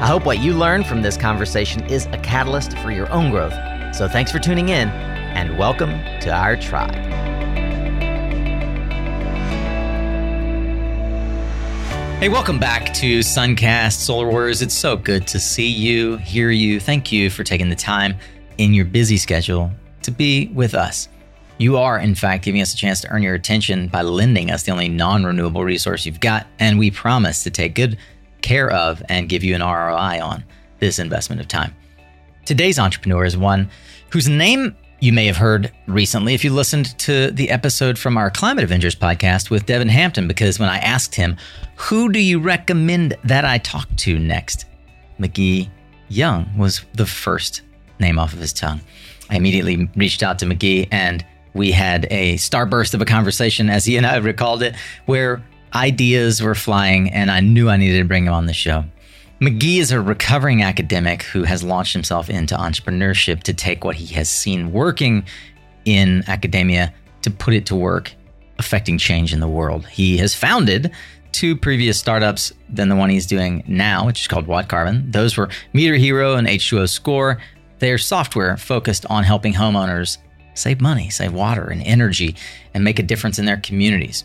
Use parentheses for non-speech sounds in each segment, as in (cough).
I hope what you learn from this conversation is a catalyst for your own growth. So thanks for tuning in and welcome to our tribe. Hey, welcome back to Suncast Solar Warriors. It's so good to see you, hear you. Thank you for taking the time in your busy schedule to be with us. You are, in fact, giving us a chance to earn your attention by lending us the only non renewable resource you've got, and we promise to take good care of and give you an ROI on this investment of time. Today's entrepreneur is one whose name you may have heard recently if you listened to the episode from our Climate Avengers podcast with Devin Hampton, because when I asked him, Who do you recommend that I talk to next? McGee Young was the first name off of his tongue. I immediately reached out to McGee and we had a starburst of a conversation, as he and I recalled it, where ideas were flying, and I knew I needed to bring him on the show. McGee is a recovering academic who has launched himself into entrepreneurship to take what he has seen working in academia to put it to work, affecting change in the world. He has founded two previous startups than the one he's doing now, which is called WattCarbon. Those were MeterHero and H2OScore. They're software focused on helping homeowners save money, save water and energy, and make a difference in their communities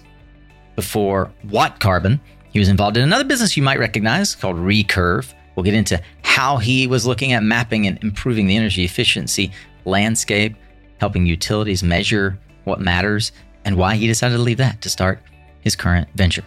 before WattCarbon. He was involved in another business you might recognize called Recurve. We'll get into how he was looking at mapping and improving the energy efficiency landscape, helping utilities measure what matters, and why he decided to leave that to start his current venture.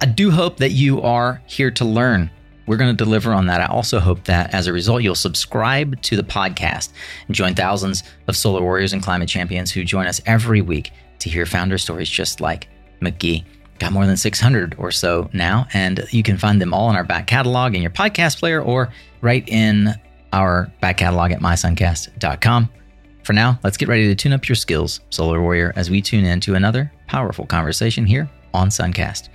I do hope that you are here to learn. We're going to deliver on that. I also hope that as a result, you'll subscribe to the podcast and join thousands of solar warriors and climate champions who join us every week to hear founder stories just like McGee got more than 600 or so now, and you can find them all in our back catalog in your podcast player or right in our back catalog at mysuncast.com. For now, let's get ready to tune up your skills, Solar Warrior, as we tune in to another powerful conversation here on Suncast.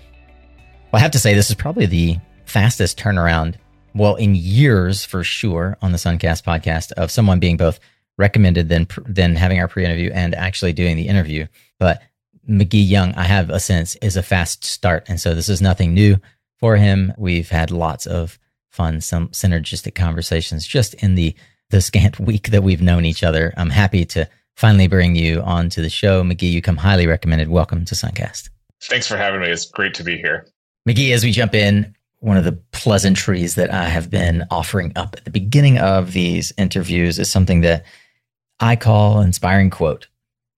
Well, I have to say, this is probably the fastest turnaround, well, in years for sure, on the Suncast podcast of someone being both recommended then then having our pre-interview and actually doing the interview. But McGee Young, I have a sense, is a fast start. And so this is nothing new for him. We've had lots of fun, some synergistic conversations just in the, the scant (laughs) week that we've known each other. I'm happy to finally bring you on to the show. McGee, you come highly recommended. Welcome to Suncast. Thanks for having me. It's great to be here. McGee, as we jump in, one of the pleasantries that I have been offering up at the beginning of these interviews is something that I call inspiring quote.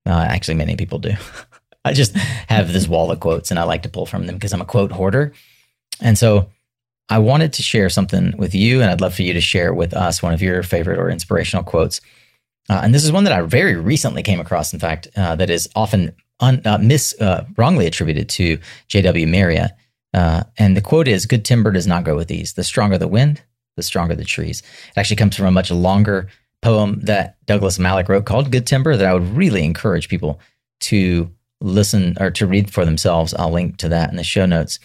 Uh, actually, many people do. (laughs) I just have this wall of quotes and I like to pull from them because I'm a quote hoarder. And so I wanted to share something with you, and I'd love for you to share with us one of your favorite or inspirational quotes. Uh, and this is one that I very recently came across, in fact, uh, that is often un, uh, mis, uh, wrongly attributed to J.W. Marriott. Uh, and the quote is Good timber does not grow with ease. The stronger the wind, the stronger the trees. It actually comes from a much longer poem that Douglas Malloch wrote called Good Timber that I would really encourage people to listen or to read for themselves. I'll link to that in the show notes.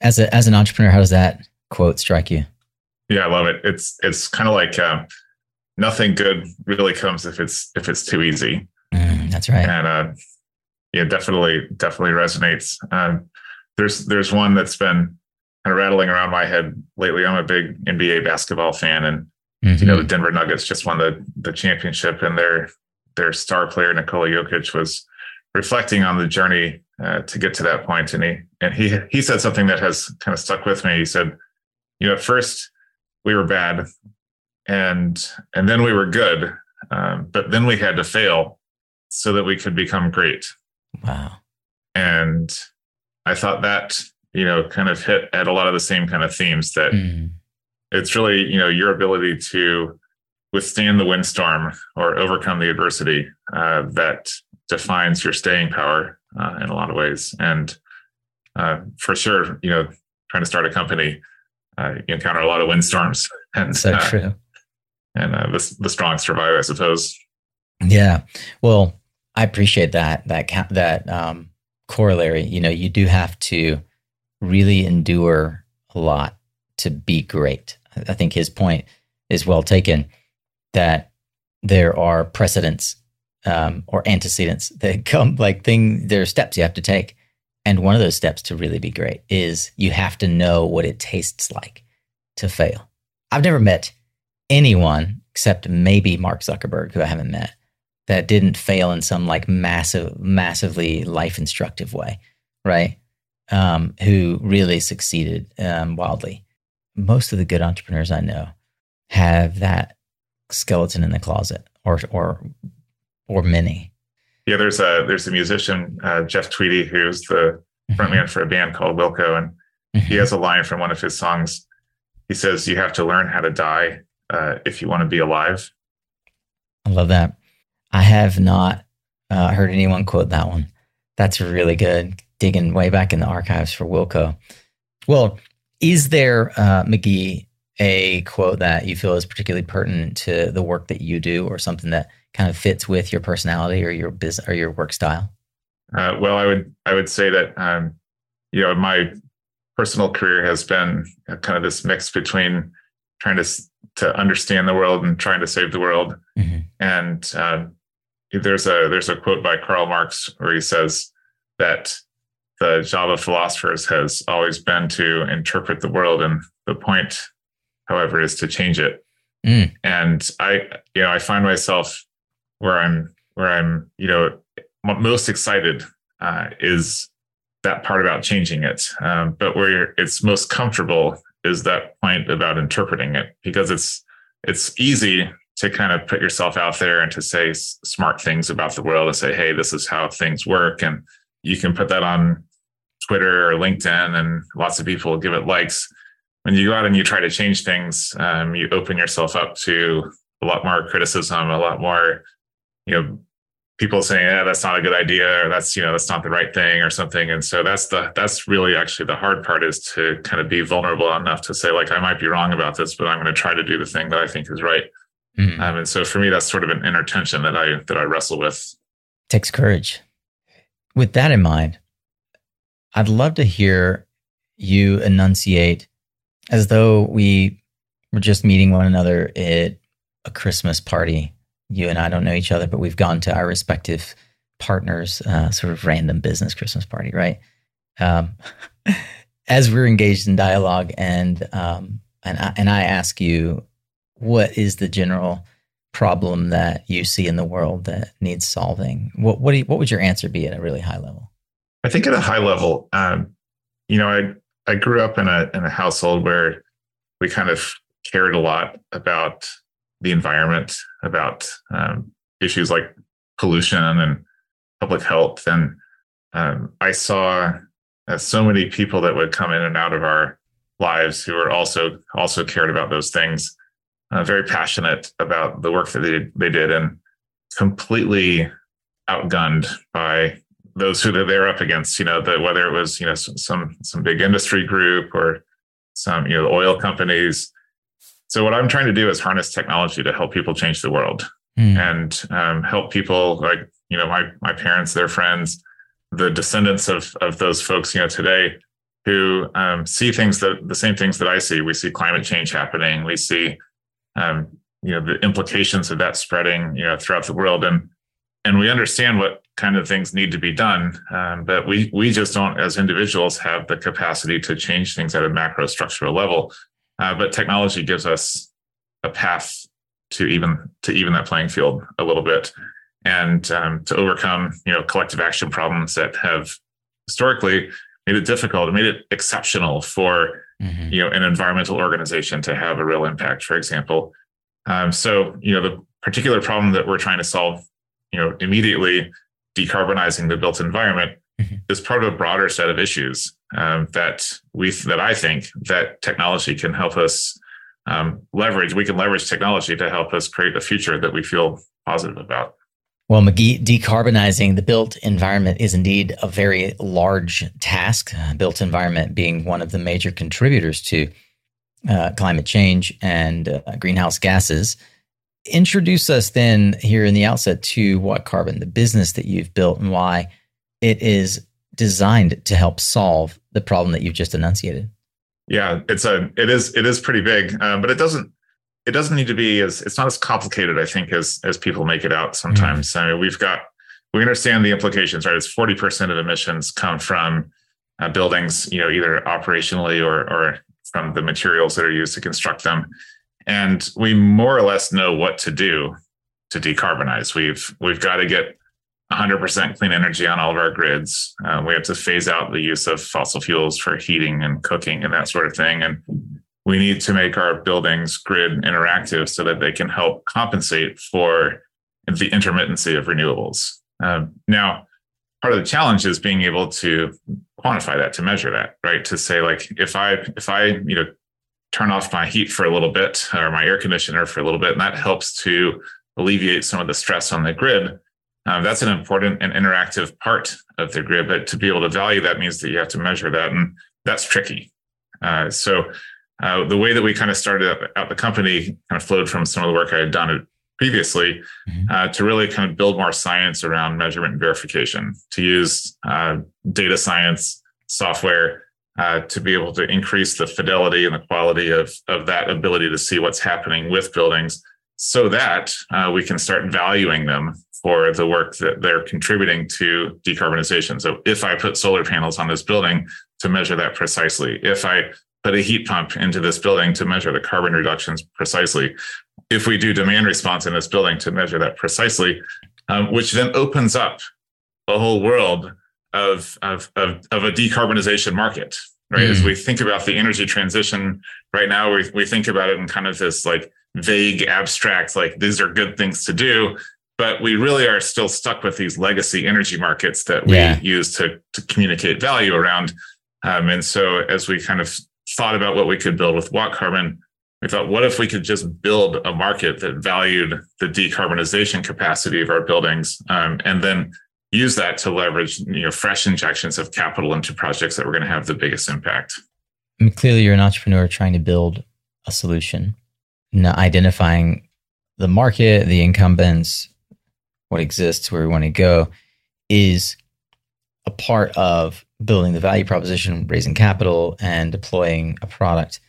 As a, as an entrepreneur, how does that quote strike you? Yeah, I love it. It's it's kind of like um, nothing good really comes if it's if it's too easy. Mm, that's right. And uh, yeah, definitely definitely resonates. Um, there's there's one that's been kind of rattling around my head lately. I'm a big NBA basketball fan, and mm-hmm. you know the Denver Nuggets just won the the championship, and their their star player Nikola Jokic was reflecting on the journey uh, to get to that point, and he and he he said something that has kind of stuck with me. He said, "You know, at first we were bad, and and then we were good, um, but then we had to fail so that we could become great." Wow! And I thought that you know kind of hit at a lot of the same kind of themes that mm. it's really you know your ability to withstand the windstorm or overcome the adversity uh, that defines your staying power uh, in a lot of ways. And uh, for sure, you know, trying to start a company, uh, you encounter a lot of windstorms. (laughs) And so uh, true. and uh, the the strong survive, I suppose. Yeah. Well, I appreciate that that that um, corollary. You know, you do have to really endure a lot to be great. I think his point is well taken that there are precedents um, or antecedents that (laughs) come like thing there are steps you have to take. And one of those steps to really be great is you have to know what it tastes like to fail. I've never met anyone except maybe mark zuckerberg who i haven't met that didn't fail in some like massive massively life instructive way right? Um, who really succeeded um, wildly. Most of the good entrepreneurs i know have that skeleton in the closet or or or many. Yeah, there's a there's a musician uh, Jeff Tweedy who's the mm-hmm. frontman for a band called Wilco, and mm-hmm. he has a line from one of his songs. He says, "You have to learn how to die uh, if you want to be alive." I love that. I have not uh, heard anyone quote that one. That's really good. Digging way back in the archives for Wilco. Well, is there, uh, McGee, a quote that you feel is particularly pertinent to the work that you do or something that kind of fits with your personality or your business or your work style? Uh, well, I would I would say that um, you know my personal career has been kind of this mix between trying to to understand the world and trying to save the world. Mm-hmm. And uh, there's a there's a quote by Karl Marx where he says that the job of philosophers has always been to interpret the world, and the point however, is to change it. Mm. And I, you know, I find myself where I'm, where I'm, you know, most excited uh, is that part about changing it. Um, but where it's most comfortable is that point about interpreting it because it's it's easy to kind of put yourself out there and to say s- smart things about the world and say, hey, this is how things work, and you can put that on Twitter or LinkedIn, and lots of people give it likes when you go out and you try to change things, um, you open yourself up to a lot more criticism, a lot more, you know, people saying, "Yeah, that's not a good idea," or "That's you know, that's not the right thing," or something. And so that's the that's really actually the hard part is to kind of be vulnerable enough to say, like, I might be wrong about this, but I'm going to try to do the thing that I think is right. Mm-hmm. Um, and so for me, that's sort of an inner tension that I that I wrestle with. Takes courage. With that in mind, I'd love to hear you enunciate as though we were just meeting one another at a Christmas party. You and I don't know each other, but we've gone to our respective partners' uh, sort of random business Christmas party, right? Um, (laughs) as we're engaged in dialogue, and um, and I, and I ask you, what is the general problem that you see in the world that needs solving? What what, you, what would your answer be at a really high level? I think at a high level, um, you know, I I grew up in a in a household where we kind of cared a lot about the environment, about um, issues like pollution and public health, and um, I saw uh, so many people that would come in and out of our lives who were also also cared about those things, uh, very passionate about the work that they they did, and completely outgunned by those who they're up against, you know, the, whether it was, you know, some, some big industry group or some, you know, oil companies. So what I'm trying to do is harness technology to help people change the world mm. and um, help people like, you know, my, my parents, their friends, the descendants of, of those folks, you know, today who um, see things that the same things that I see. We see climate change happening. We see, um, you know, the implications of that spreading, you know, throughout the world. And, and we understand what kind of things need to be done. Um, but we we just don't, as individuals, have the capacity to change things at a macro structural level. Uh, but technology gives us a path to even to even that playing field a little bit, and um, to overcome you know collective action problems that have historically made it difficult, made it exceptional for mm-hmm. you know an environmental organization to have a real impact. For example, um, so you know the particular problem that we're trying to solve, you know, immediately decarbonizing the built environment. Is part of a broader set of issues um, that we that I think that technology can help us um, leverage. We can leverage technology to help us create a future that we feel positive about. Well, McGee, decarbonizing the built environment is indeed a very large task. Uh, built environment being one of the major contributors to uh, climate change and uh, greenhouse gases. introduce us then here in the outset to WattCarbon, the business that you've built, and why it is designed to help solve the problem that you've just enunciated. Yeah, it's a it is it is pretty big, um, but it doesn't it doesn't need to be as it's not as complicated I think as as people make it out sometimes. Mm. I mean, we've got we understand the implications, right? It's forty percent of emissions come from uh, buildings, you know, either operationally or or from the materials that are used to construct them, and we more or less know what to do to decarbonize. We've we've got to get 100% clean energy on all of our grids. Uh, we have to phase out the use of fossil fuels for heating and cooking and that sort of thing. And we need to make our buildings grid interactive so that they can help compensate for the intermittency of renewables. Um, now, part of the challenge is being able to quantify that, to measure that, right? To say like, if I if I you know turn off my heat for a little bit or my air conditioner for a little bit, and that helps to alleviate some of the stress on the grid um, that's an important and interactive part of the grid. But to be able to value that means that you have to measure that, and that's tricky. Uh, so uh, the way that we kind of started out, out, the company kind of flowed from some of the work I had done previously mm-hmm. uh, to really kind of build more science around measurement and verification, to use uh, data science software uh, to be able to increase the fidelity and the quality of, of that ability to see what's happening with buildings so that uh, we can start valuing them for the work that they're contributing to decarbonization. So if I put solar panels on this building to measure that precisely, if I put a heat pump into this building to measure the carbon reductions precisely, if we do demand response in this building to measure that precisely, um, which then opens up a whole world of, of, of, of a decarbonization market, right? Mm. As we think about the energy transition right now, we, we think about it in kind of this like vague, abstract, like these are good things to do but we really are still stuck with these legacy energy markets that we yeah. use to, to communicate value around. Um, and so as we kind of thought about what we could build with WattCarbon, we thought, what if we could just build a market that valued the decarbonization capacity of our buildings um, and then use that to leverage you know, fresh injections of capital into projects that were going to have the biggest impact. I mean, clearly, you're an entrepreneur trying to build a solution, identifying the market, the incumbents, what exists, where we want to go, is a part of building the value proposition, raising capital, and deploying a product.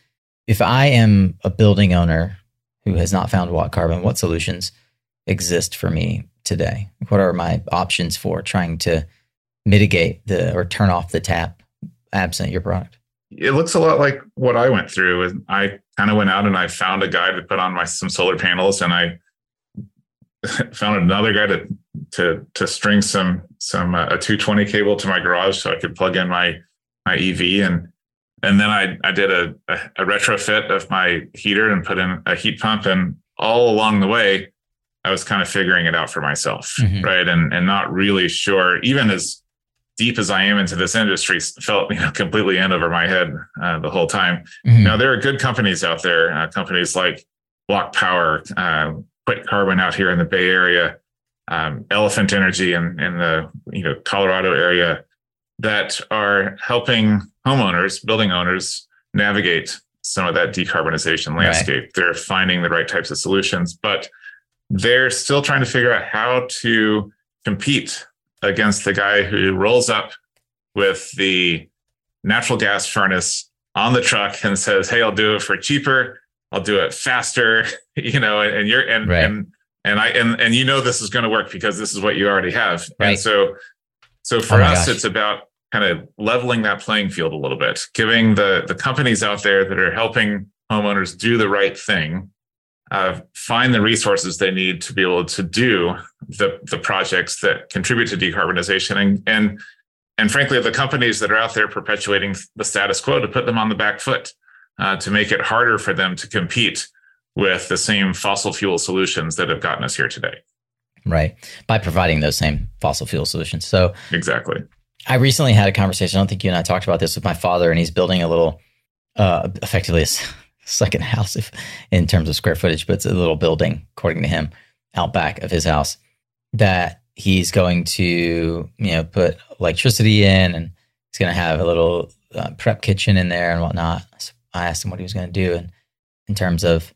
If I am a building owner who has not found WattCarbon, what solutions exist for me today? What are my options for trying to mitigate the or turn off the tap absent your product? It looks a lot like what I went through. And I kind of went out and I found a guy to put on my some solar panels, and I (laughs) found another guy to to to string some some uh, a 220 cable to my garage so I could plug in my my EV and and then I I did a, a, retrofit of my heater and put in a heat pump and all along the way I was kind of figuring it out for myself mm-hmm. right and and not really sure even as deep as I am into this industry felt you know completely in over my head uh, the whole time. Mm-hmm. Now there are good companies out there, uh, companies like BlocPower, uh, QuitCarbon out here in the Bay Area, um, Elephant Energy in, in the you know Colorado area that are helping homeowners, building owners navigate some of that decarbonization landscape. Right. They're finding the right types of solutions, but they're still trying to figure out how to compete against the guy who rolls up with the natural gas furnace on the truck and says, Hey, I'll do it for cheaper. I'll do it faster, (laughs) you know, and, and you're and right. and and I and and you know this is going to work because this is what you already have. Right. And so so oh for oh us gosh. it's about kind of leveling that playing field a little bit, giving the the companies out there that are helping homeowners do the right thing uh, find the resources they need to be able to do the the projects that contribute to decarbonization and and and frankly the companies that are out there perpetuating the status quo to put them on the back foot uh, to make it harder for them to compete with the same fossil fuel solutions that have gotten us here today. Right. By providing those same fossil fuel solutions. So, exactly. I recently had a conversation. I don't think you and I talked about this with my father, and he's building a little, uh, effectively a second (laughs) house if, in terms of square footage, but it's a little building, according to him, out back of his house that he's going to, you know, put electricity in and he's going to have a little uh, prep kitchen in there and whatnot. I asked him what he was going to do and in terms of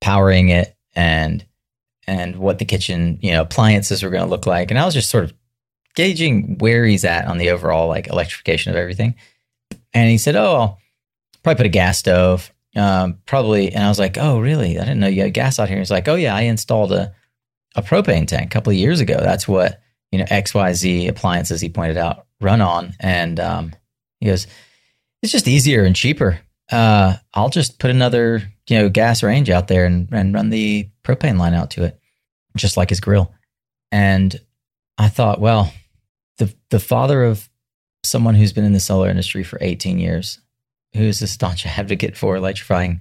powering it and and what the kitchen, you know, appliances were going to look like. And I was just sort of gauging where he's at on the overall like electrification of everything. And he said, "Oh, I'll probably put a gas stove, um, probably." And I was like, "Oh, really? I didn't know you had gas out here." He's like, "Oh yeah, I installed a a propane tank a couple of years ago. That's what you know X Y Z appliances he pointed out run on." And um, he goes, "It's just easier and cheaper. Uh, I'll just put another you know gas range out there and and run the propane line out to it, just like his grill." And I thought, well, the the father of someone who's been in the solar industry for 18 years, who is a staunch (laughs) advocate for electrifying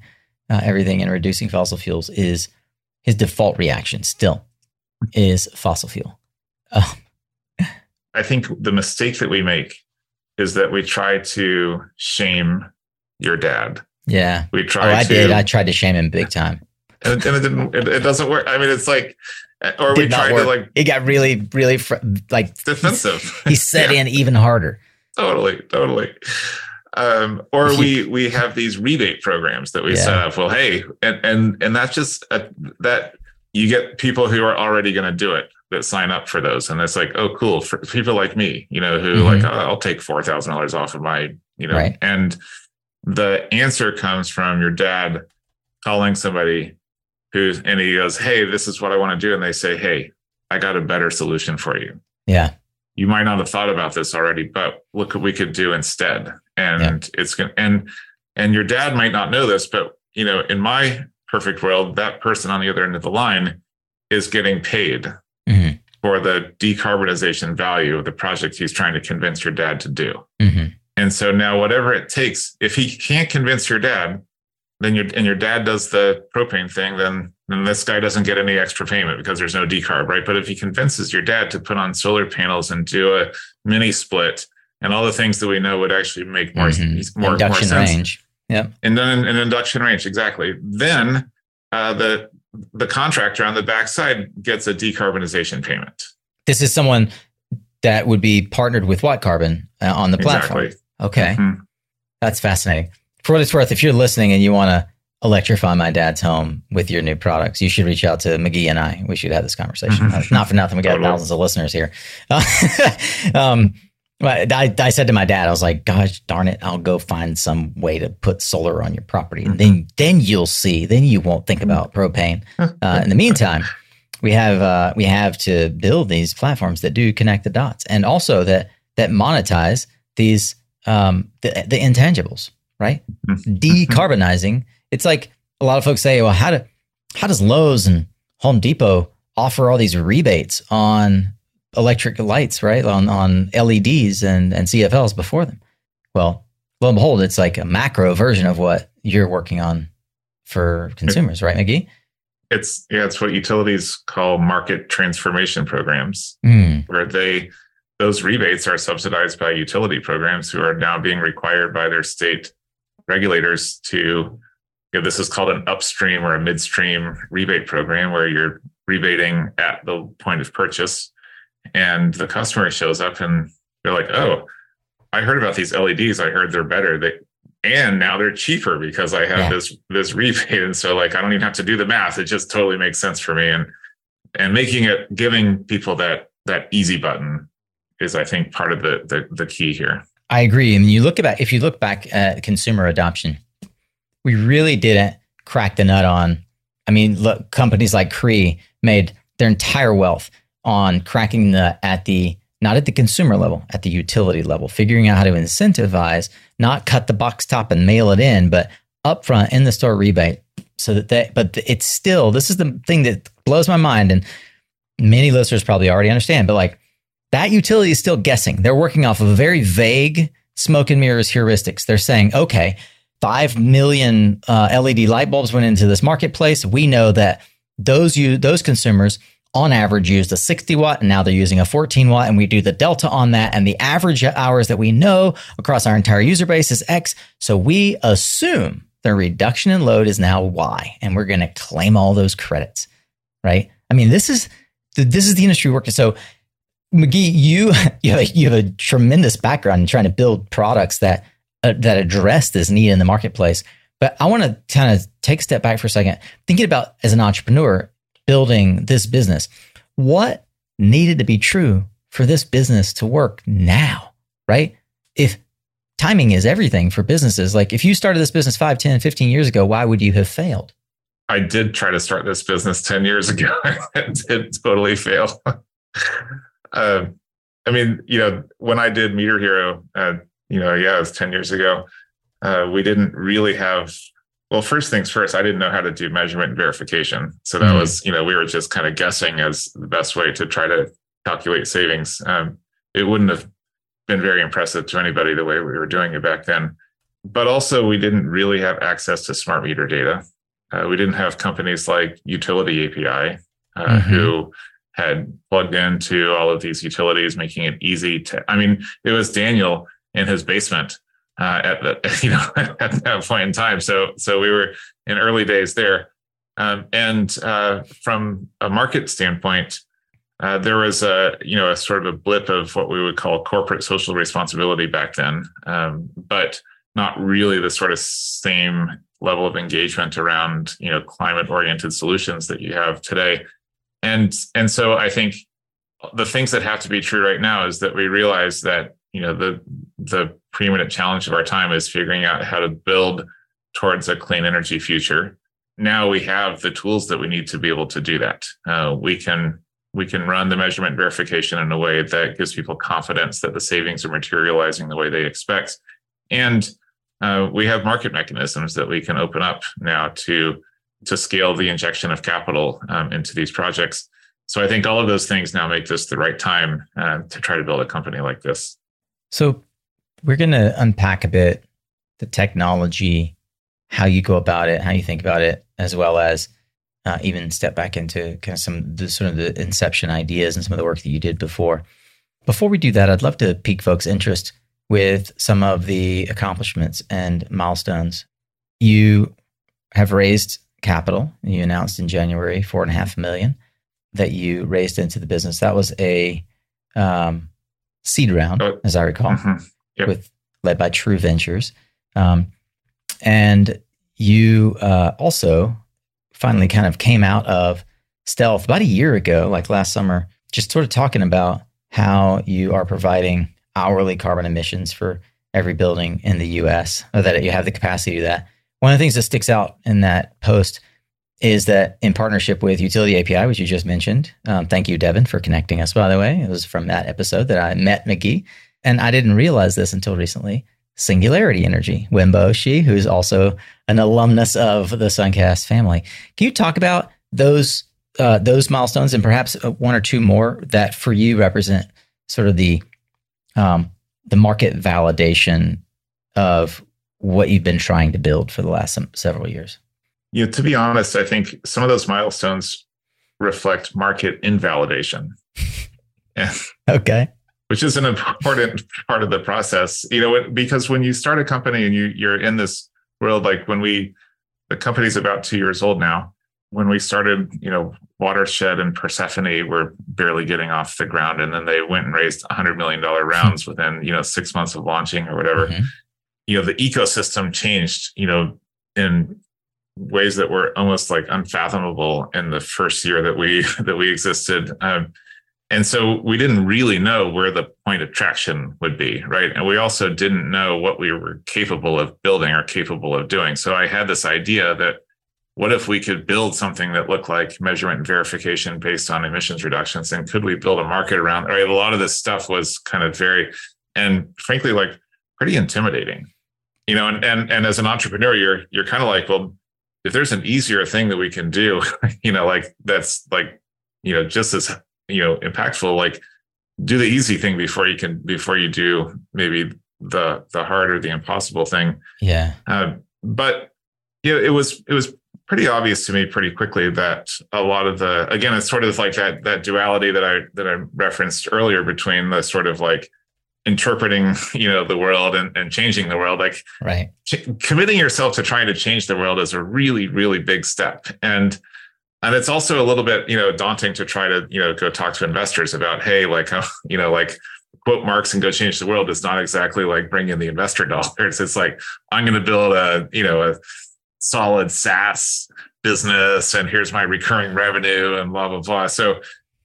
uh, everything and reducing fossil fuels, is his default reaction still is fossil fuel. (laughs) Um, I think the mistake that we make is that we try to shame your dad. Yeah, we try. Oh, I to, did. I tried to shame him big time, (laughs) and, and it didn't. It, it, doesn't work. I mean, it's like, or Did we tried work. to like It got really, really fr- like defensive. he set Yeah. in even harder. totally totally um or we we have these rebate programs that we Yeah. set up well hey and and and that's just a, that you get people who are already going to do it that sign up for those and it's like oh cool for people like me you know who Mhm. like oh, i'll take $4000 off of my you know Right. and the answer comes from your dad calling somebody who's and he goes hey this is what i want to do and they say hey i got a better solution for you Yeah, you might not have thought about this already, but look what we could do instead. And it's going and, and your dad might not know this, but you know, in my perfect world, that person on the other end of the line is getting paid Mhm. for the decarbonization value of the project he's trying to convince your dad to do. hmm And so now whatever it takes, if he can't convince your dad, then your and your dad does the propane thing, then then this guy doesn't get any extra payment because there's no decarb, right? But if he convinces your dad to put on solar panels and do a mini split and all the things that we know would actually make more Mhm. more, more induction sense, range. Yep. and then an induction range exactly, then uh, the the contractor on the backside gets a decarbonization payment. This is someone that would be partnered with WattCarbon uh, on the platform. Exactly. Okay. Mhm. That's fascinating. For what it's worth, if you're listening and you want to electrify my dad's home with your new products, you should reach out to McGee and I. We should have this conversation. Mhm. Uh, Not for nothing, we got Totally. thousands of listeners here. (laughs) um, I, I said to my dad, I was like, "Gosh darn it, I'll go find some way to put solar on your property, and then then you'll see. Then you won't think about propane. Uh, in the meantime, we have uh, we have to build these platforms that do connect the dots, and also that that monetize these um, the, the intangibles, right? Decarbonizing. It's like a lot of folks say, well, how do how does Lowe's and Home Depot offer all these rebates on electric lights, right? On on LEDs and and CFLs before them. Well, lo and behold, it's like a macro version of what you're working on for consumers, right, McGee? It's yeah, it's what utilities call market transformation programs. Mm, where they those rebates are subsidized by utility programs who are now being required by their state regulators to you know, this is called an upstream or a midstream rebate program where you're rebating at the point of purchase and the customer shows up and they're like oh i heard about these leds i heard they're better. They and now they're cheaper because i have Yeah. this this rebate. (laughs) And so like i don't even have to do the math. It just totally makes sense for me. And and making it giving people that that easy button is i think part of the the, the key here. I agree. I mean, you look about if you look back at consumer adoption, we really didn't crack the nut on. I mean, look, companies like Cree made their entire wealth on cracking the at the not at the consumer level, at the utility level, figuring out how to incentivize, not cut the box top and mail it in, but upfront in the store rebate, so that they. But it's still this is the thing that blows my mind, and many listeners probably already understand. But like that utility is still guessing. They're working off of very vague smoke and mirrors heuristics. They're saying, okay, 5 million uh, LED light bulbs went into this marketplace. We know that those you those consumers on average used a 60 watt and now they're using a 14 watt and we do the delta on that and the average hours that we know across our entire user base is X. So we assume the reduction in load is now Y and we're going to claim all those credits, right? I mean, this is this is the industry working. So McGee, you (laughs) you have, a, you have a tremendous background in trying to build products that uh, that address this need in the marketplace. But I want to kind of take a step back for a second, thinking about as an entrepreneur building this business. What needed to be true for this business to work now, right? If timing is everything for businesses, like if you started this business 5, 10, 15 years ago, why would you have failed? I did try to start this business 10 years ago. (laughs) it did totally fail. uh, (laughs) I mean, you know, when I did Meter Hero, uh, you know, yeah, it was 10 years ago. Uh, we didn't really have, well, first things first, I didn't know how to do measurement and verification. So that mm-hmm. was, you know, we were just kind of guessing as the best way to try to calculate savings. Um, it wouldn't have been very impressive to anybody the way we were doing it back then. But also, we didn't really have access to smart meter data. Uh, we didn't have companies like UtilityAPI uh, mm-hmm. who had plugged into all of these utilities, making it easy to. I mean, it was Daniel in his basement uh, at the (laughs) you know (laughs) at that point in time. So so we were in early days there, um, and uh, from a market standpoint, uh, there was a you know a sort of a blip of what we would call corporate social responsibility back then, um, but not really the sort of same level of engagement around you know climate oriented solutions that you have today. And and so i think the things that have to be true right now is that we realize that you know the the preeminent challenge of our time is figuring out how to build towards a clean energy future now we have the tools that we need to be able to do that uh, we can we can run the measurement verification in a way that gives people confidence that the savings are materializing the way they expect and uh, we have market mechanisms that we can open up now to to scale the injection of capital um, into these projects. So I think all of those things now make this the right time uh, to try to build a company like this. So we're going to unpack a bit the technology, how you go about it, how you think about it, as well as uh, even step back into kind of some the sort of the inception ideas and some of the work that you did before. Before we do that, I'd love to pique folks' interest with some of the accomplishments and milestones. You have raised capital. You announced in January four and a half million that you raised into the business. That was a um, seed round, oh, as I recall, mm-hmm. yep. with led by True Ventures, um, and you uh, also finally kind of came out of stealth about a year ago, like last summer, just sort of talking about how you are providing hourly carbon emissions for every building in the US, or that you have the capacity to do that. One of the things that sticks out in that post is that in partnership with UtilityAPI, which you just mentioned, um, thank you, Devin, for connecting us, by the way. It was from that episode that I met McGee. And I didn't realize this until recently. Singularity Energy, Wenbo Shi, who's also an alumnus of the Suncast family. Can you talk about those uh, those milestones and perhaps uh, one or two more that for you represent sort of the um, the market validation of what you've been trying to build for the last some, several years? You know, to be honest, I think some of those milestones reflect market invalidation. okay. Which is an important part of the process, you know, because when you start a company and you you're in this world, like when we, the company's about two years old now. When we started, you know, Watershed and Persefoni were barely getting off the ground, and then they went and raised hundred million dollar rounds within you know six months of launching or whatever. Mm-hmm. You know, the ecosystem changed. You know, in ways that were almost like unfathomable in the first year that we (laughs) that we existed. Um, and so we didn't really know where the point of traction would be, right? And we also didn't know what we were capable of building or capable of doing. So I had this idea that what if we could build something that looked like measurement and verification based on emissions reductions and could we build a market around right a lot of this stuff was kind of very and frankly like pretty intimidating you know and and, and as an entrepreneur you're you're kind of like well if there's an easier thing that we can do (laughs) you know like that's like you know just as you know impactful like do the easy thing before you can before you do maybe the the hard or the impossible thing. Yeah. Uh, but yeah it was it was pretty obvious to me pretty quickly that a lot of the again it's sort of like that that duality that I that I referenced earlier between the sort of like interpreting (laughs) you know the world and, and changing the world like right. ch- committing yourself to trying to change the world is a really really big step. And and it's also a little bit you know daunting to try to you know go talk to investors about hey like (laughs) you know like quote marks and go change the world is not exactly like bring in the investor (laughs) dollars. It's like i'm going to build a you know a solid SaaS business and here's my recurring revenue and blah blah blah. So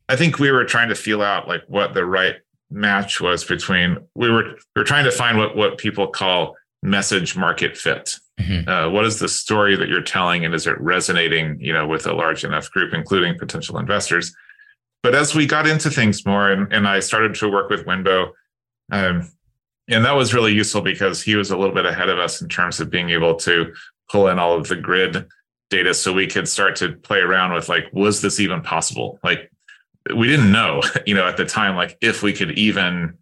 I think we were trying to feel out like what the right match was between we were we were trying to find what what people call message market fit. Mm-hmm. Uh, what is the story that you're telling, and is it resonating, you know, with a large enough group, including potential investors? But as we got into things more, and, and I started to work with Wenbo, um, and that was really useful because he was a little bit ahead of us in terms of being able to pull in all of the grid data, so we could start to play around with like, was this even possible? Like, we didn't know, (laughs) you know, at the time, like if we could even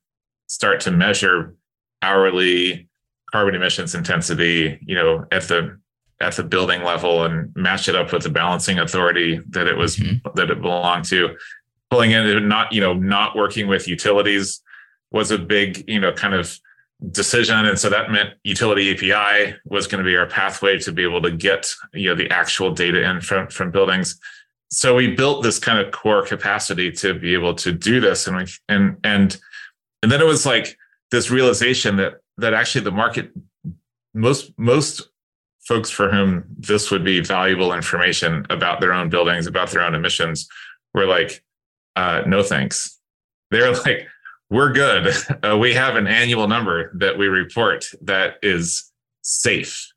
start to measure hourly carbon emissions intensity, you know, at the at the building level and match it up with the balancing authority that it was mm-hmm. that it belonged to. Pulling in not, you know, not working with utilities was a big, you know, kind of decision. And so that meant UtilityAPI was going to be our pathway to be able to get, you know, the actual data in from, from buildings. So we built this kind of core capacity to be able to do this. And we, and, and, and then it was like this realization that that actually the market most most folks for whom this would be valuable information about their own buildings about their own emissions were like uh, no thanks. They're like we're good. (laughs) Uh, we have an annual number that we report that is safe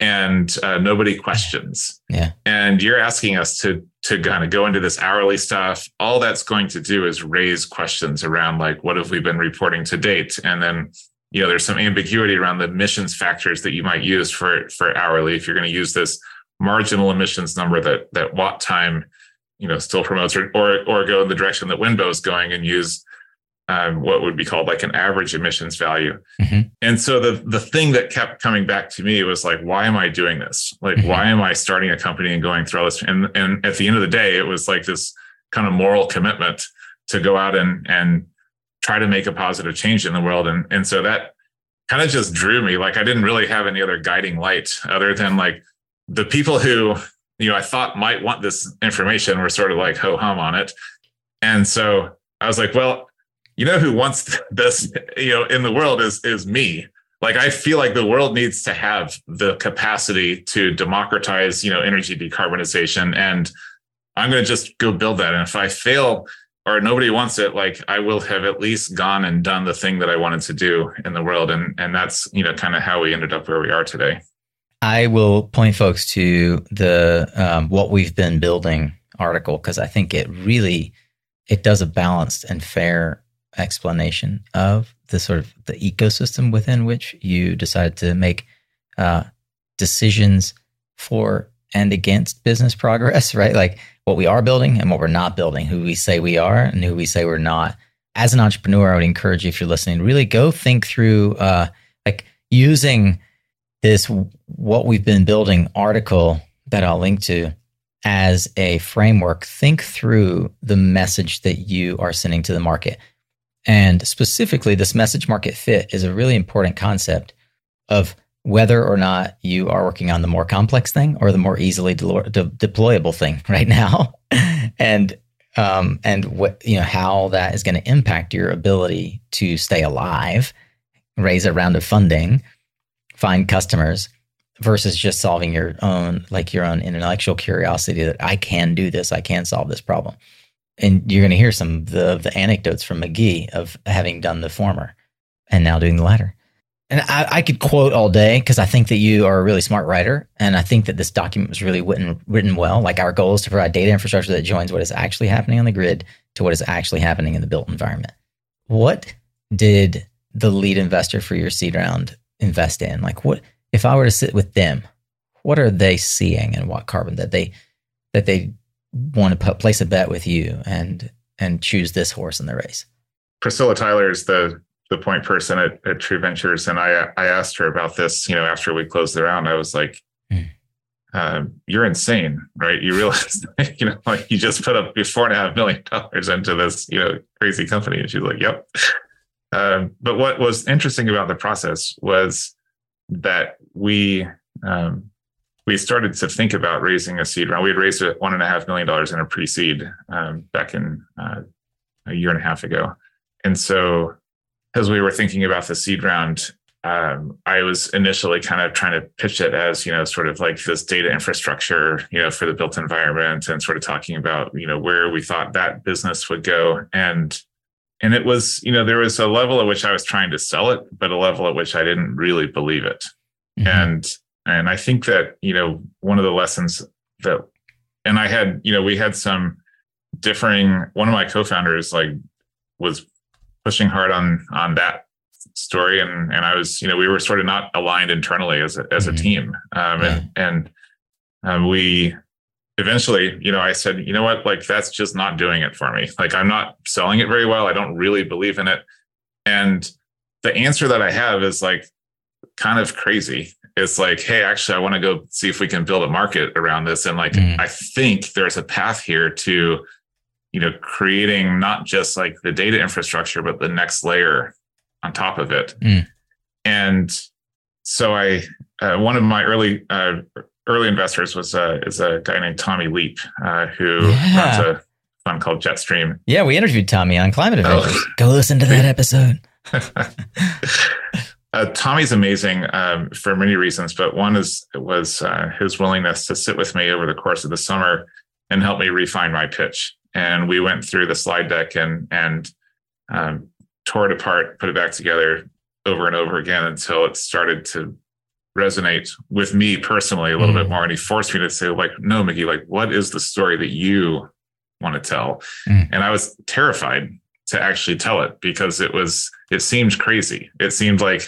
and uh, nobody questions. Yeah. And you're asking us to to kind of go into this hourly stuff. All that's going to do is raise questions around like what have we been reporting to date? And then you know there's some ambiguity around the emissions factors that you might use for for hourly. If you're going to use this marginal emissions number that that WattTime you know still promotes or or, or go in the direction that Wenbo is going and use um, what would be called like an average emissions value. Mm-hmm. And so the the thing that kept coming back to me was like, why am I doing this? Like, mm-hmm. why am I starting a company and going through all this? And and at the end of the day, it was like this kind of moral commitment to go out and and try to make a positive change in the world. And, and so that kind of just drew me. Like I didn't really have any other guiding light other than like the people who, you know, I thought might want this information were sort of like ho hum on it. And so I was like, well, you know who wants this, (laughs) you know, in the world is is me. Like I feel like the world needs to have the capacity to democratize, you know, energy decarbonization. And I'm going to just go build that. And if I fail or nobody wants it, like I will have at least gone and done the thing that I wanted to do in the world. And and that's, you know, kind of how we ended up where we are today. I will point folks to the um, what we've been building article because I think it really it does a balanced and fair explanation of the sort of the ecosystem within which you decide to make uh, decisions for and against business (laughs) progress, right? Like what we are building and what we're not building, who we say we are and who we say we're not. As an entrepreneur, I would encourage you, if you're listening, really go think through uh, like using this what we've been building article that I'll link to as a framework. Think through the message that you are sending to the market. And specifically, this message market fit is a really important concept of whether or not you are working on the more complex thing or the more easily de- de- deployable thing (laughs) right now, and um, and what you know how that is going to impact your ability to stay alive, raise a round of funding, find customers, versus just solving your own like your own intellectual curiosity that I can do this, I can solve this problem, and you're going to hear some of the, the anecdotes from McGee of having done the former and now doing the latter and I, I, could quote all day because I think that you are a really smart writer, and I think that this document was really written written well. Like our goal is to provide data infrastructure that joins what is actually happening on the grid to what is actually happening in the built environment. What did the lead investor for your seed round invest in? Like, what if I were to sit with them? What are they seeing and WattCarbon that they that they want to put, place a bet with you and and choose this horse in the race? Priscilla Tyler is the the point person at, at True Ventures, and I I asked her about this. You know, after we closed the round, I was like, mm. uh, "You're insane, right? You realize, (laughs) you know, like you just put up four and a half million dollars into this, you know, crazy company." And she's like, "Yep." Um, but what was interesting about the process was that we um, we started to think about raising a seed round. We had raised one and a half million dollars in a pre-seed um, back in uh, a year and a half ago, and so as we were thinking about the seed round, um, I was initially kind of trying to pitch it as, you know, sort of like this data infrastructure, you know, for the built environment and sort of talking about, you know, where we thought that business would go. And, and it was, you know, there was a level at which I was trying to sell it, but a level at which I didn't really believe it. Mm-hmm. And, and I think that, you know, one of the lessons that, and I had, you know, we had some differing, one of my co-founders like was pushing hard on, on that story. And and I was you know we were sort of not aligned internally as a, as a mm-hmm. team. Um, yeah. and and um, we eventually you know I said you know what? Like that's just not doing it for me. Like I'm not selling it very well. I don't really believe in it. And the answer that I have is like kind of crazy it's like hey actually I want to go see if we can build a market around this and like mm. I think there's a path here to you know creating not just like the data infrastructure but the next layer on top of it. Mm. And so I, uh, one of my early uh, early investors was uh, is a guy named Tommy Leep, uh, who yeah. runs a fund called Jetstream. Yeah, we interviewed Tommy on Climate. Oh. Go listen to that episode. (laughs) Uh, Tommy's amazing um, for many reasons, but one is was uh, his willingness to sit with me over the course of the summer and help me refine my pitch. And we went through the slide deck and and um, tore it apart, put it back together over and over again until it started to resonate with me personally a little mm. bit more. And he forced me to say, like, no, Mickey, like, what is the story that you want to tell? Mm. And I was terrified to actually tell it because it was, it seemed crazy. It seemed like,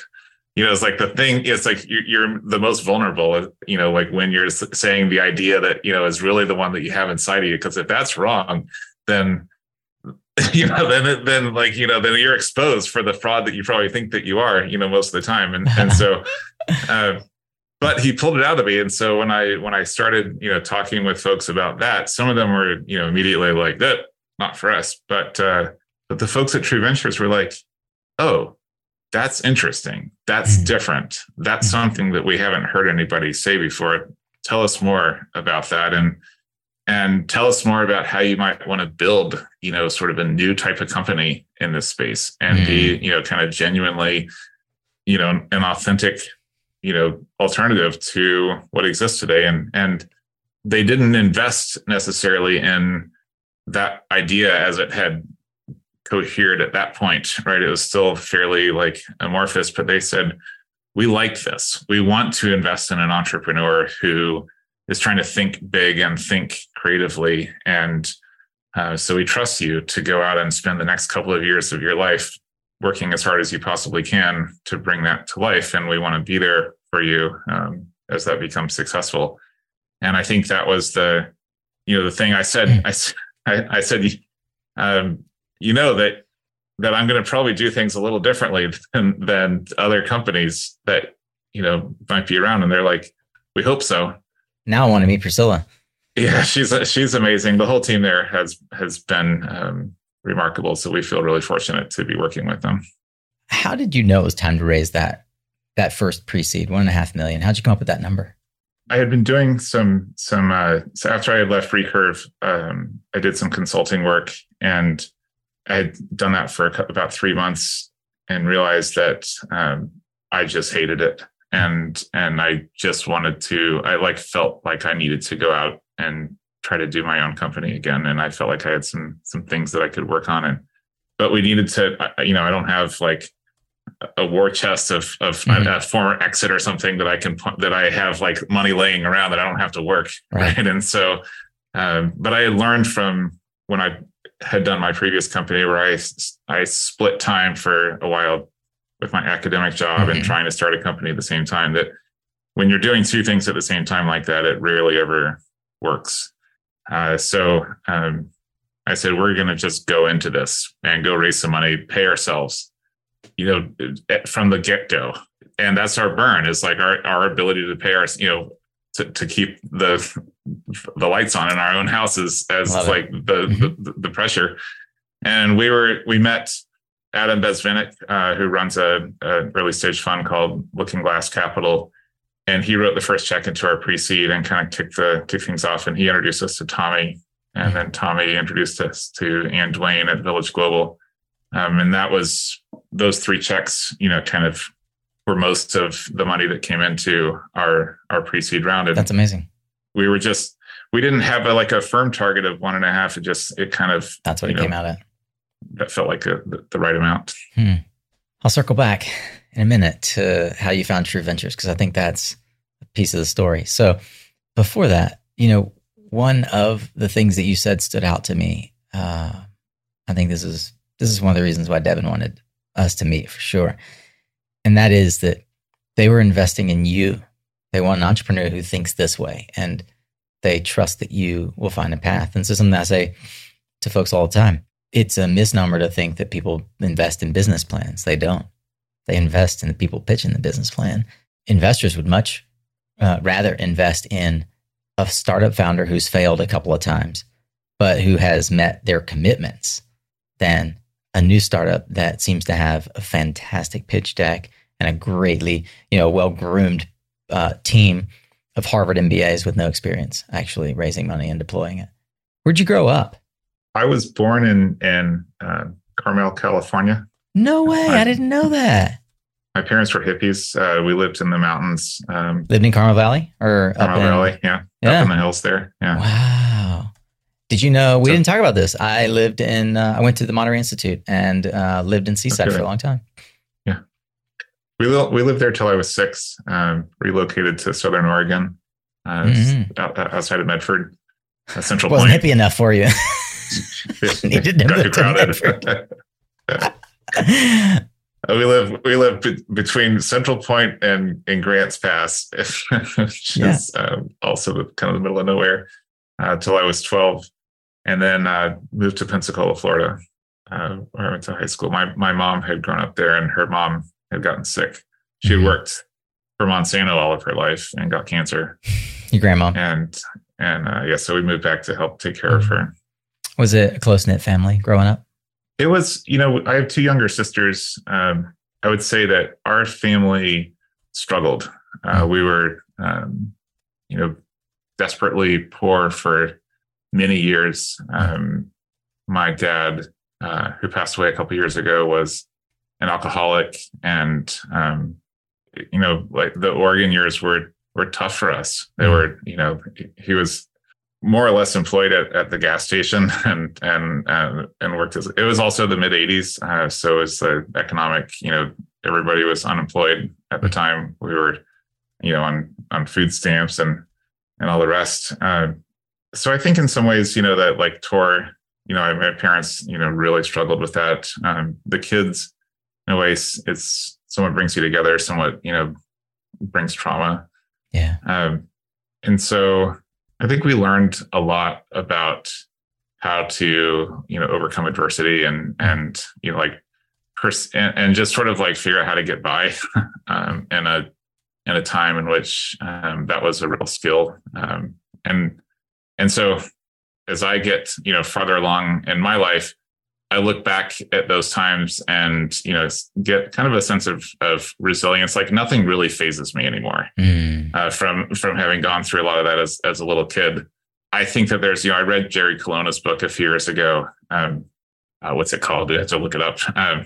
you know, it's like the thing, it's like you're, you're the most vulnerable, you know, like when you're saying the idea that, you know, is really the one that you have inside of you. Because if that's wrong, then (laughs) you know, then then like you know, then you're exposed for the fraud that you probably think that you are, you know, most of the time, and and so. (laughs) Uh, but he pulled it out of me and so when i when i started you know talking with folks about that some of them were you know immediately like that not for us but uh but the folks at true ventures were like oh that's interesting that's mm-hmm. different that's mm-hmm. something that we haven't heard anybody say before tell us more about that and and tell us more about how you might want to build you know sort of a new type of company in this space and mm. be you know kind of genuinely you know an authentic you know alternative to what exists today and and they didn't invest necessarily in that idea as it had cohered at that point right it was still fairly like amorphous but they said we like this we want to invest in an entrepreneur who is trying to think big and think creatively. And uh, so we trust you to go out and spend the next couple of years of your life working as hard as you possibly can to bring that to life. And we want to be there for you um, as that becomes successful. And I think that was the, you know, the thing I said. Hmm. I, I, I said, (laughs) um, you know that that I'm going to probably do things a little differently (laughs) than than other companies that you know might be around. And they're like, we hope so. Now I want to meet Priscilla. Yeah, (laughs) she's she's amazing. The whole team there has has been um, remarkable. So we feel really fortunate to be working with them. How did you know it was time to raise that that first pre-seed one and a half million? How'd you come up with that number? I had been doing some some uh, so after I had left Recurve, um, I did some consulting work, and I had done that for about three months, and realized that um, I just hated it and and I just wanted to I like felt like I needed to go out and try to do my own company again and I felt like I had some some things that I could work on and but we needed to you know I don't have like a war chest of of mm-hmm. a, a, former exit or something that I can that I have like money laying around that I don't have to work right, right? (laughs) and so um, but I had learned from when I had done my previous company where I I split time for a while with my academic job mm-hmm. and trying to start a company at the same time that when you're doing two things at the same time like that, it rarely ever works. Uh, so um, I said, we're going to just go into this and go raise some money, pay ourselves, you know, from the get go. And that's our burn is like our, our ability to pay our, you know, to, to keep the the lights on in our own houses as Love like the, mm-hmm. the, the pressure. And we were we met Adam Besvinick, uh, who runs a, a, early stage fund called Looking Glass Capital, and he wrote the first check into our pre-seed and kind of kicked the kicked things off. And he introduced us to Tommy, and then Tommy introduced us to Anne Dwane at Village Global, um, and that was those three checks. You know, kind of were most of the money that came into our our pre-seed round. And That's amazing. We were just we didn't have a, like a firm target of one and a half. It just it kind of that's what it know, came out at. That felt like a, the, the, right amount. Hmm. I'll circle back in a minute to how you found True Ventures because I think that's a piece of the story. So before that, you know, one of the things that you said stood out to me. Uh, I think this is this is one of the reasons why Devin wanted us to meet for sure, and that is that they were investing in you. They want an entrepreneur who thinks this way, and they trust that you will find a path. And so something I say to folks all the time. It's a misnomer to think that people invest in business plans. They don't. They invest in the people pitching the business plan. Investors would much uh, rather invest in a startup founder who's failed a couple of times, but who has met their commitments than a new startup that seems to have a fantastic pitch deck and a greatly, you know, well groomed uh, team of Harvard MBAs with no experience actually raising money and deploying it. Where'd you grow up? I was born in in uh, Carmel, California. No way! I, I, didn't know that. My parents were hippies. Uh, we lived in the mountains. Um, lived in Carmel Valley or Carmel in, Valley, yeah, yeah, up in the hills there. Yeah. Wow. Did you know we so, didn't talk about this? I lived in. Uh, I went to the Monterey Institute and uh, lived in Seaside okay. for a long time. We li- we lived there till I was six. Um, relocated to Southern Oregon, uh, mm-hmm. outside of Medford, Central Wasn't Point. hippie enough for you. (laughs) (laughs) Needed to move to (laughs) we live we live be- between Central Point and and Grants Pass, which yeah. is um, also the, kind of the middle of nowhere, uh, till I was twelve, and then uh, moved to Pensacola, Florida, uh, where I went to high school. My my mom had grown up there, and her mom had gotten sick. She mm-hmm. had worked for Monsanto all of her life and got cancer. Your grandma and and uh, yeah, so we moved back to help take care mm-hmm. of her. Was it a close knit family growing up? It was, you know, I have two younger sisters. Um, I would say that our family struggled. Uh, hmm. we were, um, you know, desperately poor for many years. Um, my dad, uh, who passed away a couple years ago, was an alcoholic, and um, you know, like the Oregon years were were tough for us. They hmm. were, you know, he was more or less employed at, at the gas station (laughs) and and uh, and worked as it was also the mid 80s uh, so it's the economic you know everybody was unemployed at the time we were you know on on food stamps and and all the rest uh, so i think in some ways you know that like tore you know my parents you know really struggled with that um, the kids in a way it's, it's somewhat brings you together somewhat you know brings trauma yeah um, and so I think we learned a lot about how to, you know, overcome adversity and and you know, like, pers- and, and just sort of like figure out how to get by (laughs) um, in a in a time in which um, that was a real skill. Um, and and so as I get you know farther along in my life, I look back at those times and you know get kind of a sense of of resilience. Like nothing really phases me anymore mm. uh, from from having gone through a lot of that as as a little kid. I think that there's you know I read Jerry Colonna's book a few years ago. Um, uh, what's it called? I have to look it up. Um,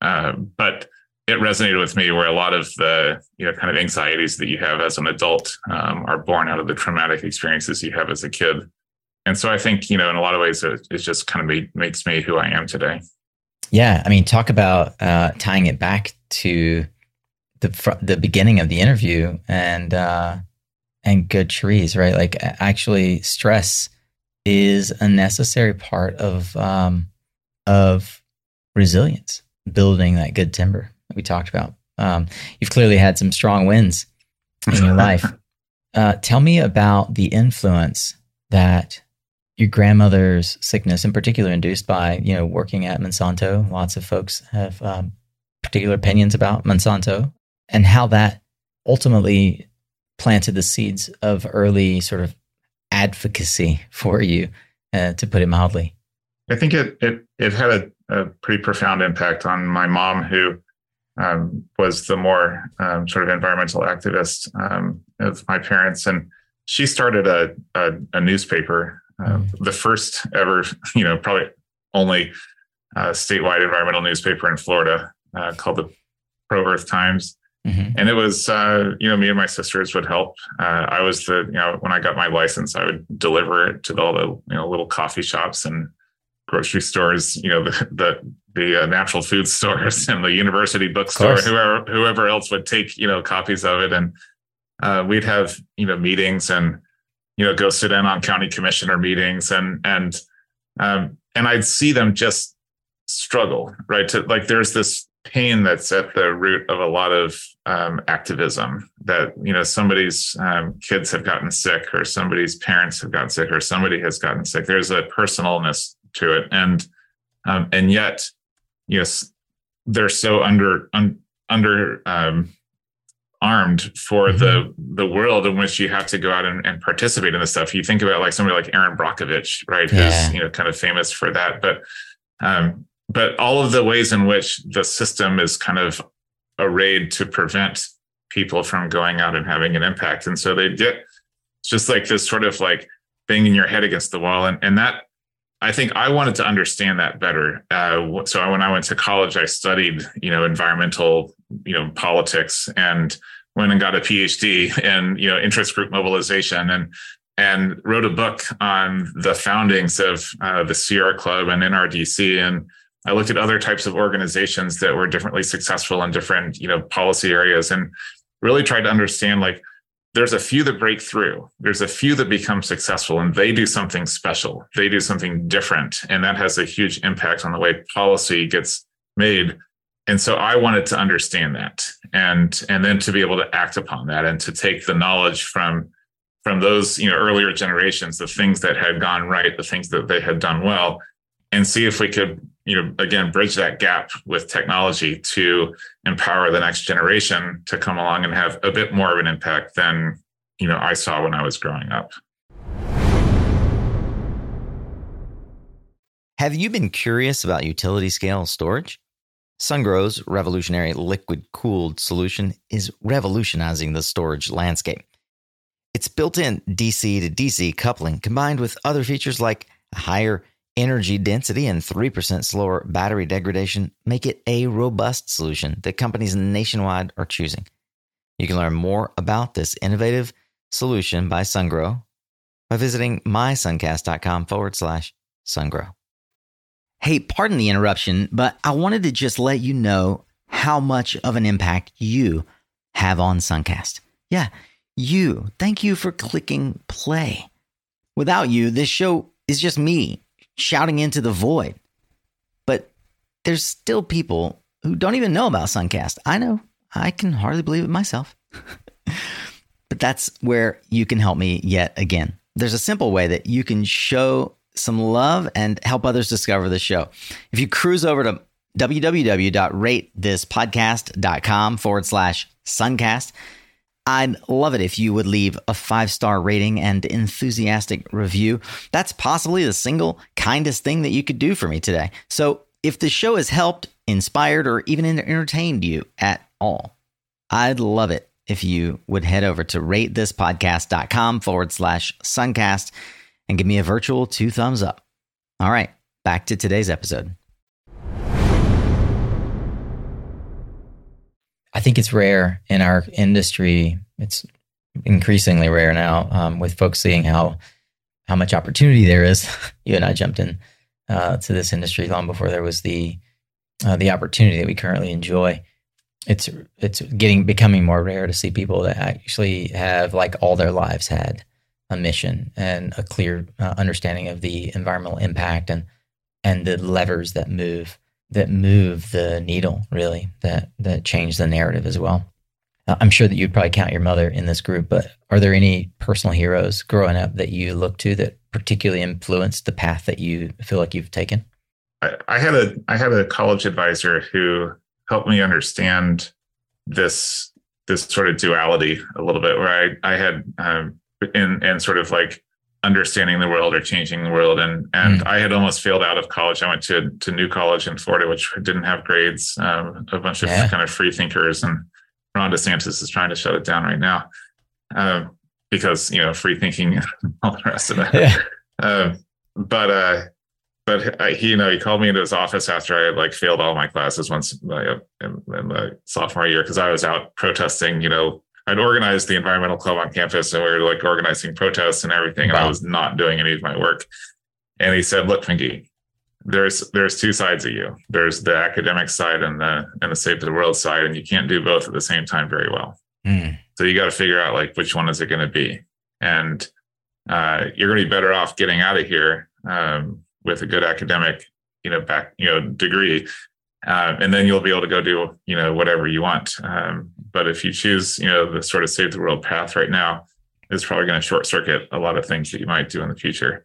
uh, but it resonated with me where a lot of the you know kind of anxieties that you have as an adult um, are born out of the traumatic experiences you have as a kid and so I think, you know, in a lot of ways, it, it just kind of made, makes me who I am today. Yeah. I mean, talk about uh, tying it back to the, fr- the beginning of the interview and, uh, and good trees, right? Like actually stress is a necessary part of, um, of resilience, building that good timber that we talked about. Um, you've clearly had some strong wins in your (laughs) life. Uh, tell me about the influence that your grandmother's sickness, in particular, induced by you know working at Monsanto. Lots of folks have um, particular opinions about Monsanto and how that ultimately planted the seeds of early sort of advocacy (laughs) for you, uh, to put it mildly. I think it it it had a, a pretty profound impact on my mom, who um, was the more um, sort of environmental activist um, of my parents, and she started a, a, a newspaper uh, the first ever, you know, probably only uh, statewide environmental newspaper in Florida uh, called the Pro Earth Times. Mm-hmm. And it was, uh, you know, me and my sisters would help. Uh, I was the, you know, when I got my license, I would deliver it to all the, you know, little coffee shops and grocery stores, you know, the the, the uh, natural food (laughs) stores and the university bookstore, whoever whoever else would take, you know, copies of it, and uh, we'd have, you know, meetings and, you know, go sit in on county commissioner meetings and and um, and I'd see them just struggle, right? To like, there's this pain that's at the root of a lot of um, activism that you know somebody's um, kids have gotten sick or somebody's parents have gotten sick or somebody has gotten sick there's a personalness to it and um, and yet yes they're so under un, under um, armed for mm-hmm. the the world in which you have to go out and, and, participate in this stuff you think about like somebody like Erin Brockovich right yeah. who's you know kind of famous for that but um, but all of the ways in which the system is kind of arrayed to prevent people from going out and having an impact. And so they get it's just like this sort of like banging your head against the wall. And, and that I think I wanted to understand that better. Uh, so when I went to college, I studied, you know, environmental, you know, politics and went and got a PhD in, you know, interest group mobilization and and wrote a book on the foundings of uh, the Sierra Club and NRDC and I looked at other types of organizations that were differently successful in different, you know, policy areas and really tried to understand like there's a few that break through. There's a few that become successful and they do something special. They do something different. And that has a huge impact on the way policy gets made. And so I wanted to understand that and and then to be able to act upon that and to take the knowledge from from those you know earlier generations, the things that had gone right, the things that they had done well, and see if we could you know again bridge that gap with technology to empower the next generation to come along and have a bit more of an impact than you know I saw when I was growing up. Have you been curious about utility scale storage? Sungrow's revolutionary liquid cooled solution is revolutionizing the storage landscape. Its built in DC to DC coupling combined with other features like a higher energy density and 3% slower battery degradation make it a robust solution that companies nationwide are choosing. You can learn more about this innovative solution by Sungrow by visiting mysuncast.com forward slash sungrow. Hey, pardon the interruption, but I wanted to just let you know how much of an impact you have on Suncast. Yeah, you. Thank you for clicking play. Without you, this show is just me shouting into the void. But there's still people who don't even know about Suncast. I know. I can hardly believe it myself. (laughs) but that's where you can help me yet again. There's a simple way that you can show some love and help others discover the show. If you cruise over to www.ratethispodcast.com forward slash suncast, I'd love it if you would leave a five star rating and enthusiastic review. That's possibly the single kindest thing that you could do for me today. So, if the show has helped, inspired, or even entertained you at all, I'd love it if you would head over to ratethispodcast.com forward slash suncast and give me a virtual two thumbs up. All right, back to today's episode. I think it's rare in our industry. It's increasingly rare now um, with folks seeing how how much opportunity there is. (laughs) you and I jumped in uh, to this industry long before there was the uh, the opportunity that we currently enjoy. It's it's getting becoming more rare to see people that actually have like all their lives had a mission and a clear uh, understanding of the environmental impact and and the levers that move that move the needle really that that change the narrative as well. Uh, i'm sure that you'd probably count your mother in this group but are there any personal heroes growing up that you look to that particularly influenced the path that you feel like you've taken? I, I had a i had a college advisor who helped me understand this this sort of duality a little bit where i i had um in and sort of like understanding the world or changing the world. And and mm. I had almost failed out of college. I went to to New College in Florida, which didn't have grades. Um, a bunch of yeah. kind of free thinkers, and Ron DeSantis is trying to shut it down right now um, because you know free thinking and (laughs) all the rest of it. Yeah. Uh, but uh, but he, you know, he called me into his office after I had like failed all my classes once uh, in, in the sophomore year because I was out protesting. You know, I'd organized the environmental club on campus, and we were like organizing protests and everything, wow. and I was not doing any of my work. And he said, "Look, McGee, there's there's two sides of you. There's the academic side and the and the save the world side, and you can't do both at the same time very well. Mm. So you got to figure out like which one is it going to be, and uh, you're going to be better off getting out of here um, with a good academic, you know, back you know degree, uh, and then you'll be able to go do you know whatever you want. Um, but if you choose you know the sort of save the world path right now, it's probably going to short circuit a lot of things that you might do in the future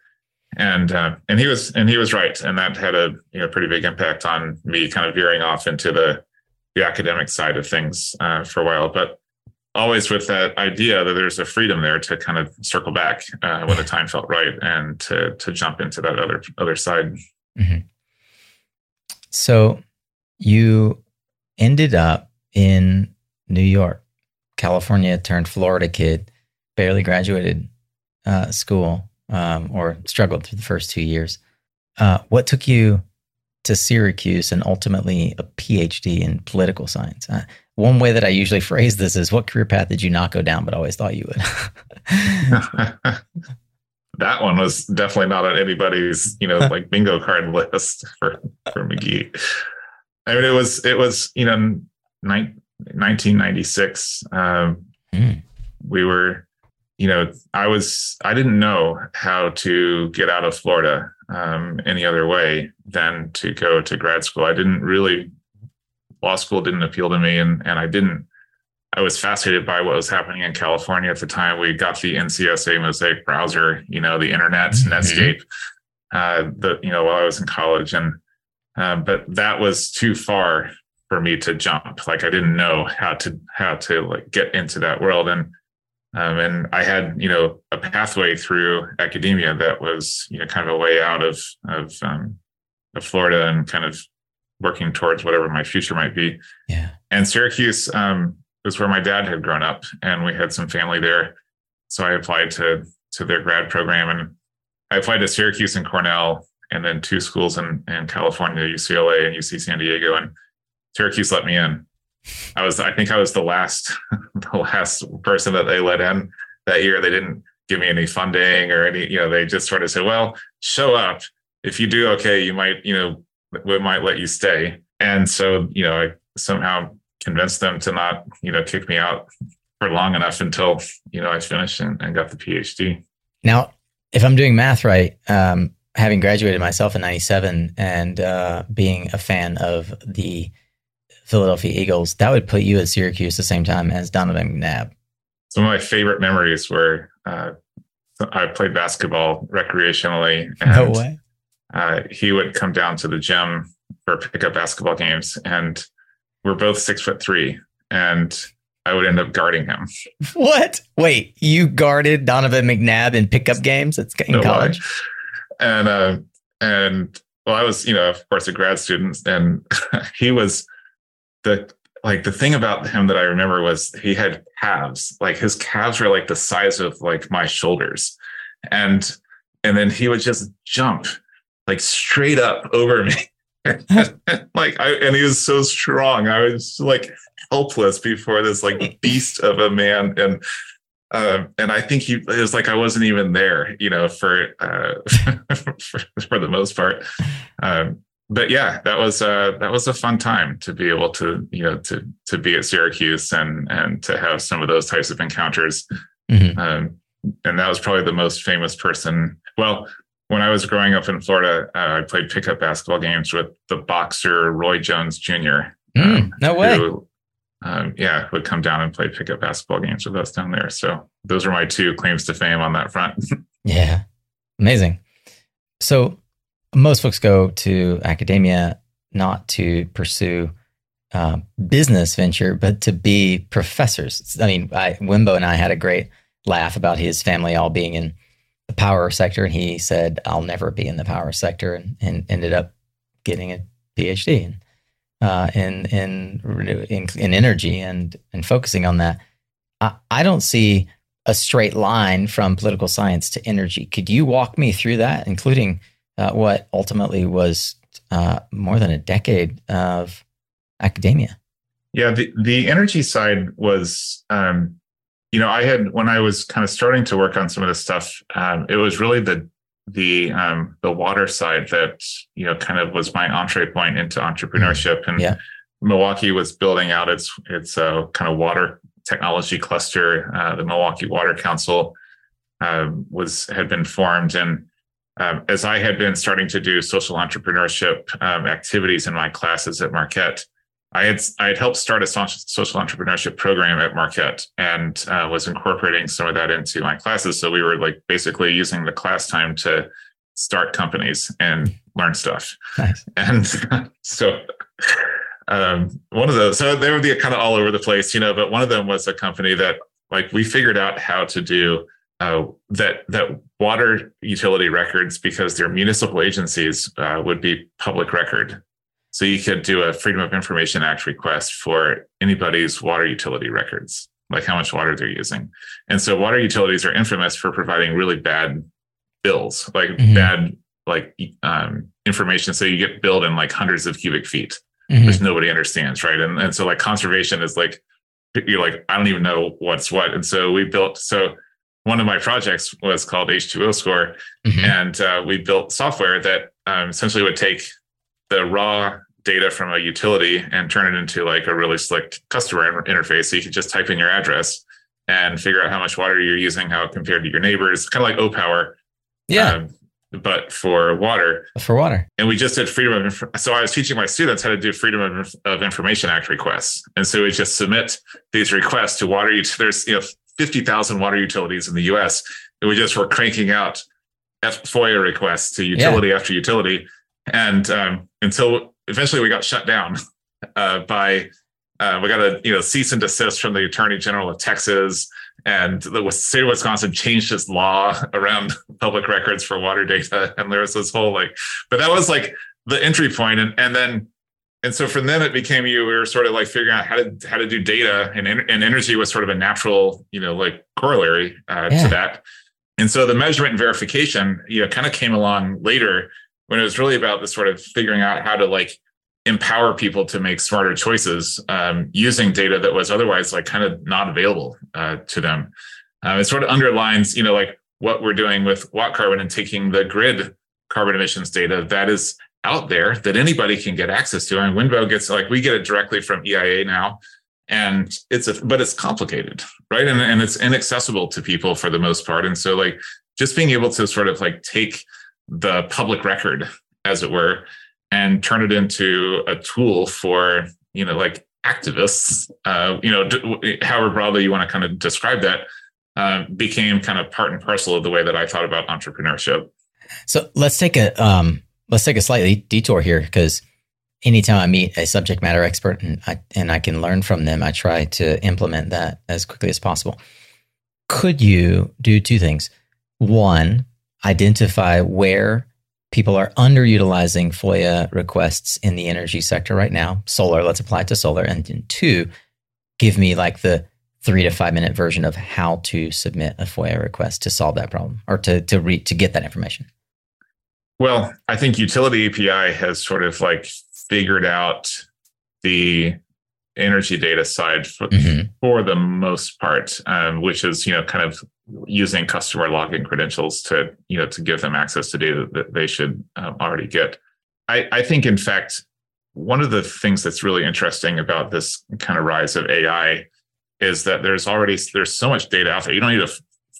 and uh, and he was and he was right, and that had a you know pretty big impact on me, kind of veering off into the the academic side of things uh, for a while, but always with that idea that there's a freedom there to kind of circle back uh, when the time felt right and to to jump into that other other side. Mm-hmm. So you ended up in New York, California, turned Florida kid, barely graduated uh, school um, or struggled through the first two years. Uh, what took you to Syracuse and ultimately a PhD in political science? Uh, one way that I usually (laughs) phrase this is, "What career path did you not go down, but always thought you would?" (laughs) that one was definitely not on anybody's, you know, like bingo (laughs) card list for for McGee. I mean, it was it was you know, ni- 1996. Um, mm. We were you know, I was I didn't know how to get out of Florida um, any other way than to go to grad school. I didn't really law school didn't appeal to me, and and I didn't. I was fascinated by what was happening in California at the time. We got the NCSA Mosaic browser, you know, the internet, mm-hmm. Netscape, uh, the you know while I was in college, and uh, but that was too far for me to jump. Like I didn't know how to how to like get into that world, and um, and I had, you know, a pathway through academia that was, you know, kind of a way out of of, um, of Florida and kind of working towards whatever my future might be. Yeah. And Syracuse um, was where my dad had grown up, and we had some family there. So I applied to to their grad program, and I applied to Syracuse and Cornell, and then two schools in in California, UCLA and UC San Diego, and Syracuse let me in. I was, I think I was the last, (laughs) the last person that they let in that year. They didn't give me any funding or any, you know, they just sort of said, well, show up. If you do okay, you might, you know, we might let you stay. And so, you know, I somehow convinced them to not, you know, kick me out for long enough until, you know, I finished and, and got the PhD. Now, if I'm doing math right, um, having graduated myself in 97 and uh, being a fan of the Philadelphia Eagles, that would put you at Syracuse the same time as Donovan McNabb. Some of my favorite memories were uh, I played basketball recreationally. And, no way. Uh, he would come down to the gym for pickup basketball games, and we're both six foot three, and I would end up guarding him. (laughs) What? Wait, you guarded Donovan McNabb in pickup games in no college? Way. And uh, and well, I was, you know, of course, a grad student, and (laughs) he was the like the thing about him that I remember was he had calves. Like his calves were like the size of like my shoulders. And and then he would just jump like straight up over me. (laughs) like I and he was so strong. I was like helpless before this like beast of a man. And uh, and I think he it was like I wasn't even there, you know, for uh, (laughs) for, for the most part. Um, but yeah, that was uh, that was a fun time to be able to you know to to be at Syracuse and and to have some of those types of encounters. Mm-hmm. Um, and that was probably the most famous person. Well, when I was growing up in Florida, uh, I played pickup basketball games with the boxer Roy Jones Jr. Mm, um, no way. Who, um, yeah, would come down and play pickup basketball games with us down there. So those are my two claims to fame on that front. (laughs) yeah, amazing. So most folks go to academia not to pursue uh, business venture, but to be professors. I mean, I, Wenbo and I had a great laugh about his family all being in the power sector, and he said, "I'll never be in the power sector," and, and ended up getting a PhD in, uh, in, in in in energy and and focusing on that. I, I don't see a straight line from political science to energy. Could you walk me through that, including uh, what ultimately was uh, more than a decade of academia. Yeah, the, the energy side was, um, you know, I had when I was kind of starting to work on some of this stuff, um, it was really the the um, the water side that you know kind of was my entree point into entrepreneurship, and yeah. Milwaukee was building out its its uh, kind of water technology cluster. Uh, the Milwaukee Water Council uh, was had been formed, and um, as I had been starting to do social entrepreneurship um, activities in my classes at Marquette, I had I had helped start a social entrepreneurship program at Marquette and uh, was incorporating some of that into my classes. So we were like basically using the class time to start companies and learn stuff. Nice. And (laughs) so um, one of those, so they would be kind of all over the place, you know. But one of them was a company that like we figured out how to do uh, that that water utility records because their municipal agencies uh, would be public record so you could do a Freedom of Information Act request for anybody's water utility records, like how much water they're using. And so water utilities are infamous for providing really bad bills, like mm-hmm. bad like um, information. So you get billed in like hundreds of cubic feet, mm-hmm. which nobody understands, right? And and so like conservation is like you're like I don't even know what's what. And so we built so one of my projects was called H2OScore, mm-hmm. and uh, we built software that um, essentially would take the raw data from a utility and turn it into like a really slick customer interface. So you could just type in your address and figure out how much water you're using, how it compared to your neighbors, kind of like Opower. Yeah. Um, but for water. For water. And we just did freedom of so I was teaching my students how to do freedom of, of information act requests. And so we just submit these requests to water there's you know 50,000 water utilities in the US and we just were cranking out FOIA requests to utility yeah. after utility and um, until eventually we got shut down uh, by uh, we got a you know cease and desist from the attorney general of Texas, and the state of Wisconsin changed its law around (laughs) public records for water data, and there was this whole like, but that was like the entry point, and and then. And so from then it became you. We were sort of like figuring out how to how to do data, and and energy was sort of a natural, you know, like corollary uh, yeah. to that. And so the measurement and verification, you know, kind of came along later when it was really about the sort of figuring out how to like empower people to make smarter choices um, using data that was otherwise like kind of not available uh, to them. Uh, it sort of underlines, you know, like what we're doing with WattCarbon and taking the grid carbon emissions data that is out there that anybody can get access to. And Wenbo gets like we get it directly from EIA now, and it's a but it's complicated, right? And and it's inaccessible to people for the most part. And so like just being able to sort of like take the public record, as it were, and turn it into a tool for, you know, like activists, uh, you know, d- however broadly you want to kind of describe that, uh, became kind of part and parcel of the way that I thought about entrepreneurship. So let's take a um, let's take a slightly detour here because anytime I meet a subject matter expert and I and I can learn from them, I try to implement that as quickly as possible. Could you do two things? One, identify where people are underutilizing FOIA requests in the energy sector right now. Solar, let's apply it to solar. And two, give me like the three to five minute version of how to submit a FOIA request to solve that problem or to to re- to get that information. Well, I think UtilityAPI has sort of like figured out the energy data side for, mm-hmm. for the most part, um, which is you know kind of using customer login credentials to you know to give them access to data that they should um, already get. I, I think, in fact, one of the things that's really interesting about this kind of rise of AI is that there's already there's so much data out there. You don't need a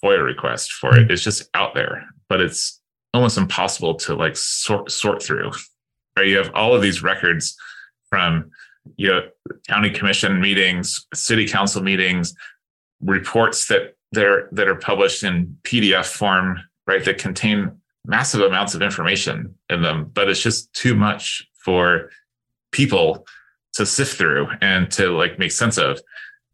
FOIA request for it. It's just out there, but it's almost impossible to like sort sort through. Right? You have all of these records from you know county commission meetings, city council meetings, reports that they're that are published in PDF form, right? That contain massive amounts of information in them, but it's just too much for people to sift through and to like make sense of.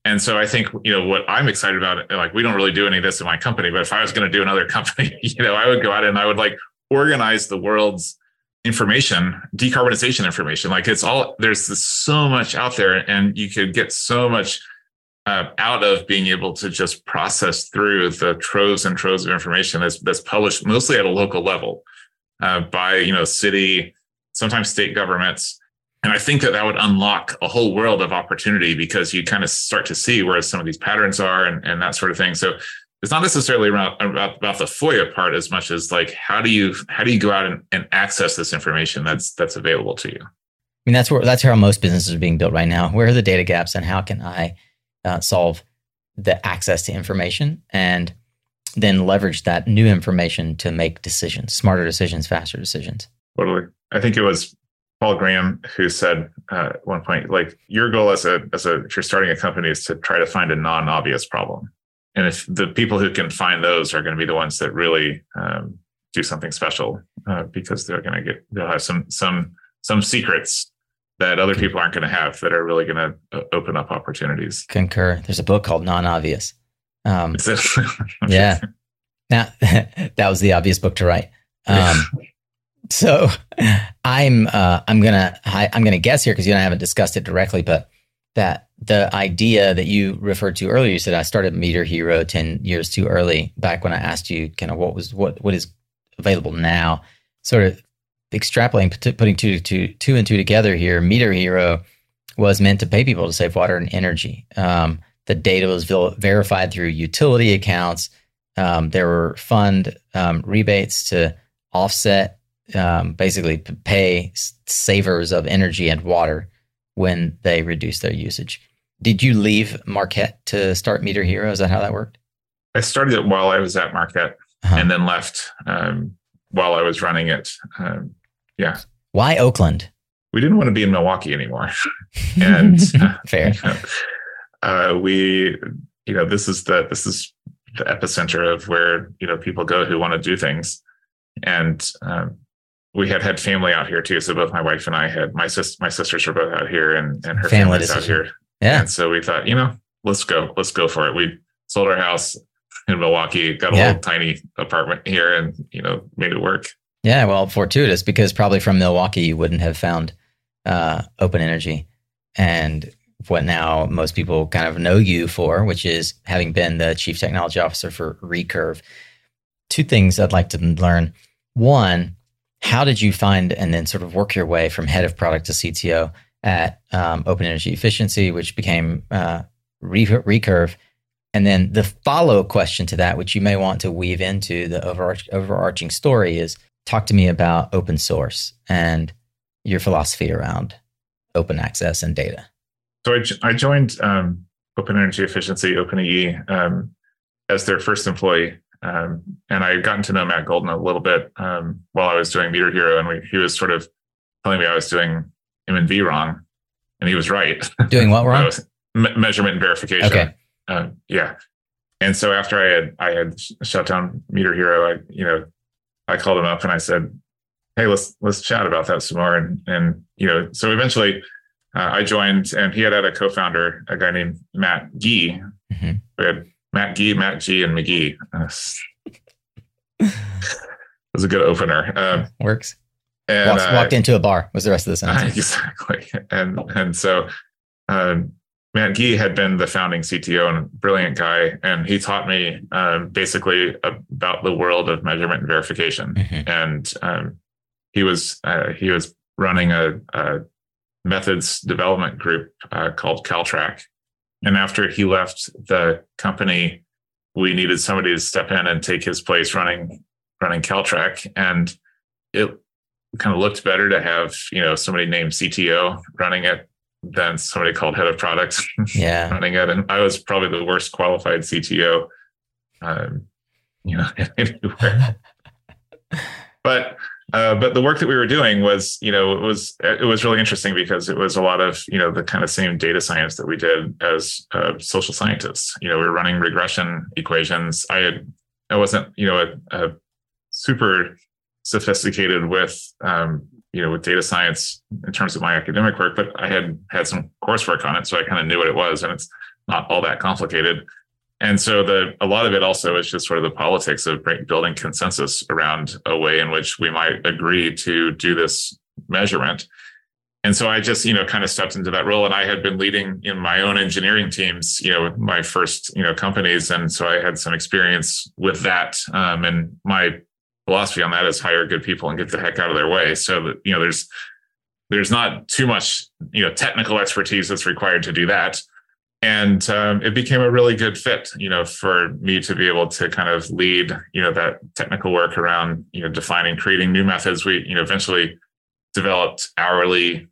And so I think, you know, what I'm excited about, like we don't really do any of this in my company, but if I was going to do another (laughs) company, you know, I would go out and I would like organize the world's information, decarbonization information. Like it's all, there's so much out there and you could get so much uh, out of being able to just process through the troves and troves of information that's, that's published mostly at a local level. uh, by you know city, sometimes state governments. And I think that that would unlock a whole world of opportunity because you kind of start to see where some of these patterns are and, and that sort of thing. So it's not necessarily about, about, about the FOIA part as much as like how do you how do you go out and, and access this information that's that's available to you. I mean that's where that's how most businesses are being built right now. Where are the data gaps and how can I uh, solve the access to information and then leverage that new information to make decisions, smarter decisions, faster decisions. Totally. I think it was Paul Graham who said uh, at one point, like your goal as a as a if you're starting a company is to try to find a non-obvious problem, and if the people who can find those are going to be the ones that really um, do something special uh, because they're going to get they'll have some some some secrets that other people aren't going to have that are really going to uh, open up opportunities. Concur. There's a book called Non-Obvious. Um, (laughs) yeah. Now (laughs) that was the obvious book to write. Um, (laughs) so I'm uh, I'm gonna I, I'm gonna guess here because you and I haven't discussed it directly, but that the idea that you referred to earlier, you said I started MeterHero ten years too early. Back when I asked you kind of what was what what is available now, sort of extrapolating, putting two, two, two and two together here, MeterHero was meant to pay people to save water and energy. Um, the data was verified through utility accounts. Um, there were fund um, rebates to offset, um, basically pay savers of energy and water when they reduce their usage. Did you leave Marquette to start MeterHero? Is that how that worked? I started it while I was at Marquette uh-huh. and then left um, while I was running it. Um, yeah. Why Oakland? We didn't want to be in Milwaukee anymore. (laughs) and fair. You (laughs) know, uh, we, you know, this is the this is the epicenter of where you know people go who want to do things, and um, we had had family out here too. So both my wife and I had my sis my sisters were both out here, and and her family family's out here. Yeah. And so we thought, you know, let's go, let's go for it. We sold our house in Milwaukee, got a yeah. little tiny apartment here, and you know, made it work. Yeah, well, fortuitous because probably from Milwaukee you wouldn't have found uh, open energy and what now most people kind of know you for, which is having been the chief technology officer for Recurve. Two things I'd like to learn. One, how did you find and then sort of work your way from head of product to CTO at um, Open Energy Efficiency, which became uh, Recurve? And then the follow question to that, which you may want to weave into the overarch- overarching story, is talk to me about open source and your philosophy around open access and data. So I, I joined um, Open Energy Efficiency, OpenEE, um, as their first employee. Um, and I had gotten to know Matt Golden a little bit um, while I was doing MeterHero, and we, he was sort of telling me I was doing M&V wrong, and he was right. Doing what (laughs) wrong? me- measurement and verification. Okay. Uh, yeah. And so after I had I had shut down MeterHero, I you know I called him up and I said, "Hey, let's let's chat about that some more." And and you know, so eventually, uh, I joined, and he had had a co-founder, a guy named Matt Gee. Mm-hmm. We had Matt Gee, Matt G, and McGee. Uh, it was a good opener. Uh, Works. And walked, walked into a bar. Was the rest of the sentence (laughs) exactly? And and so. Um, Matt Gee had been the founding CTO and a brilliant guy, and he taught me um, basically about the world of measurement and verification. Mm-hmm. And um, he was uh, he was running a, a methods development group uh, called Caltrack. And after he left the company, we needed somebody to step in and take his place running running Caltrack, and it kind of looked better to have you know somebody named CTO running it than somebody called head of product (laughs) yeah. running it. And I was probably the worst qualified CTO, um, you know, (laughs) anywhere. (laughs) but uh, but the work that we were doing was, you know, it was it was really interesting because it was a lot of you know the kind of same data science that we did as uh, social scientists. You know, we were running regression equations. I had I wasn't you know a, a super sophisticated with um, you know, with data science in terms of my academic work, but I had had some coursework on it, so I kind of knew what it was, and it's not all that complicated. And so the a lot of it also is just sort of the politics of building consensus around a way in which we might agree to do this measurement. And so I just, you know, kind of stepped into that role and I had been leading in my own engineering teams, you know, my first, you know, companies. And so I had some experience with that. Um, and my philosophy on that is hire good people and get the heck out of their way. So that you know, there's there's not too much you know technical expertise that's required to do that and um, it became a really good fit you know for me to be able to kind of lead you know that technical work around you know defining creating new methods. We you know eventually developed hourly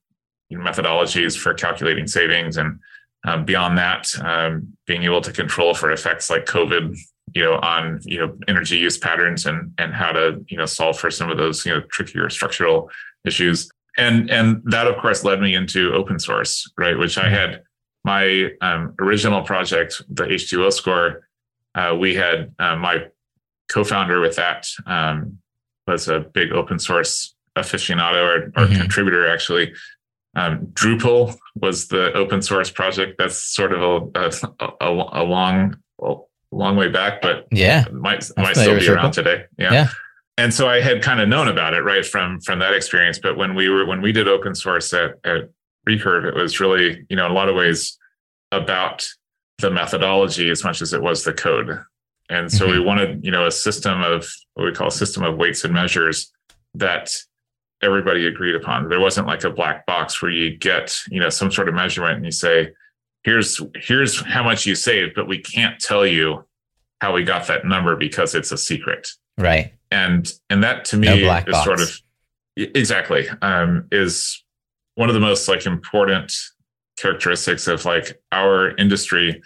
methodologies for calculating savings. And um, beyond that um, being able to control for effects like covid you know on you know energy use patterns and and how to you know solve for some of those you know trickier structural issues. And and that of course led me into open source right which i mm-hmm. had my um, original project the H2OScore uh, we had uh, my co-founder with that um, was a big open source aficionado or, or mm-hmm. contributor actually um, drupal was the open source project that's sort of a, a, a, a long long way back but yeah might might still be around today yeah. yeah and so I had kind of known about it right from from that experience. But when we were when we did open source at, at Recurve, it was really you know in a lot of ways about the methodology as much as it was the code. And so mm-hmm. we wanted you know a system of what we call a system of weights and measures that everybody agreed upon. There wasn't like a black box where you get you know some sort of measurement and you say here's here's how much you saved, but we can't tell you how we got that number because it's a secret. Right and and that to me no is box. sort of exactly um, is one of the most like important characteristics of like our industry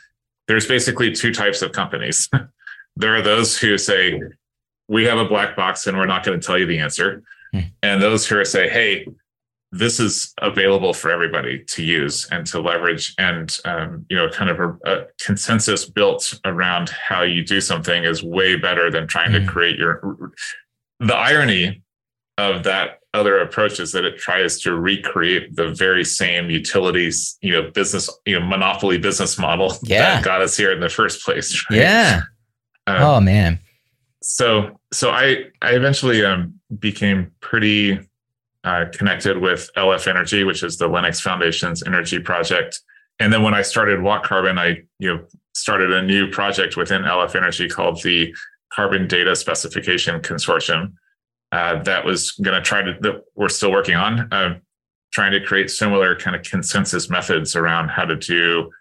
there's basically two types of companies (laughs) there are those who say we have a black box and we're not going to tell you the answer hmm. and those who are say hey this is available for everybody to use and to leverage and um, you know kind of a, a, consensus built around how you do something is way better than trying mm. to hmm. create your the irony of that other approaches that it tries to recreate the very same utilities you know business you know monopoly business model yeah. that got us here in the first place (laughs) right? yeah um, oh man so so i i eventually um became pretty uh, connected with LF Energy, which is the Linux Foundation's energy project. And then when I started WattCarbon, I you know started a new project within LF Energy called the Carbon Data Specification Consortium. Uh, that was going to try to that we're still working on, uh, trying to create similar kind of consensus methods around how to do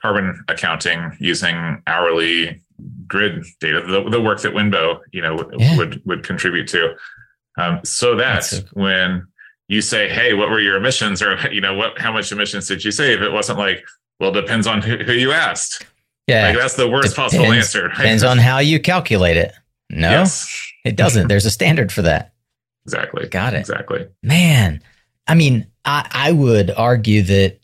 carbon accounting using hourly grid data, the, the work that Wenbo you know yeah. would would contribute to. Um, so that so cool. when you say, "Hey, what were your emissions?" or you know, what how much emissions did you save? It wasn't like, "Well, depends on who, who you asked." Yeah, like that's the worst depends, possible answer. Right? Depends on how you calculate it. No, yes. It doesn't. (laughs) There's a standard for that. Exactly. Got it. Exactly. Man, I mean, I, I would argue that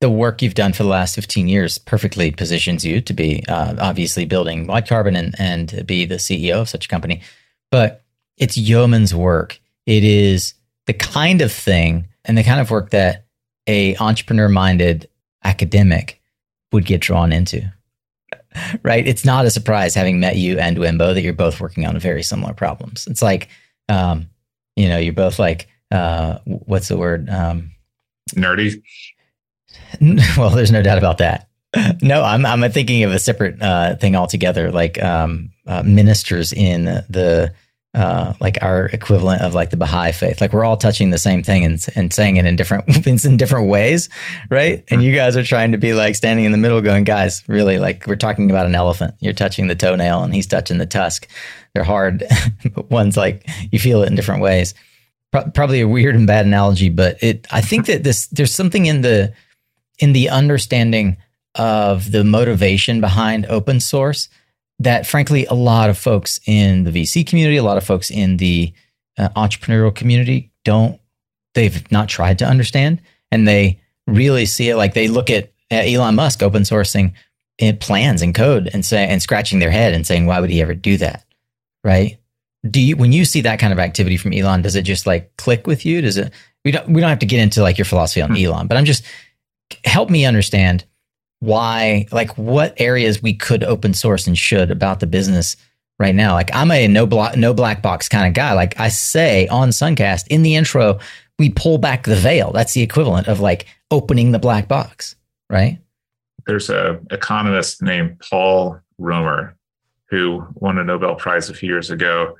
the work you've done for the last 15 years perfectly positions you to be uh, obviously building WattCarbon and, and be the CEO of such a company. But it's yeoman's work. It is the kind of thing and the kind of work that a entrepreneur minded academic would get drawn into. (laughs) right? It's not a surprise having met you and Wenbo that you're both working on very similar problems. It's like, um, you know, you're both like, uh, what's the word? Um, Nerdy. (laughs) Well, there's no doubt about that. (laughs) No, I'm I'm thinking of a separate uh, thing altogether, like um, uh, ministers in the uh, like our equivalent of like the Baha'i faith. Like we're all touching the same thing and, and saying it in different (laughs) in different ways, right? And you guys are trying to be like standing in the middle, going, guys, really, like we're talking about an elephant. You're touching the toenail, and he's touching the tusk. They're hard, (laughs) but one's like you feel it in different ways. Pro- probably a weird and bad analogy, but it. I think that this there's something in the in the understanding of the motivation behind open source that frankly a lot of folks in the VC community, a lot of folks in the uh, entrepreneurial community don't they've not tried to understand and they really see it like they look at, at Elon Musk open sourcing plans and code and say and scratching their head and saying why would he ever do that? Right? Do you when you see that kind of activity from Elon does it just like click with you? Does it we don't we don't have to get into like your philosophy on hmm. Elon, but I'm just help me understand why, like what areas we could open source and should about the business right now. Like I'm a no black, no black box kind of guy. Like I say on Suncast in the intro, we pull back the veil. That's the equivalent of like opening the black box, right? There's a economist named Paul Romer who won a Nobel Prize a few years ago.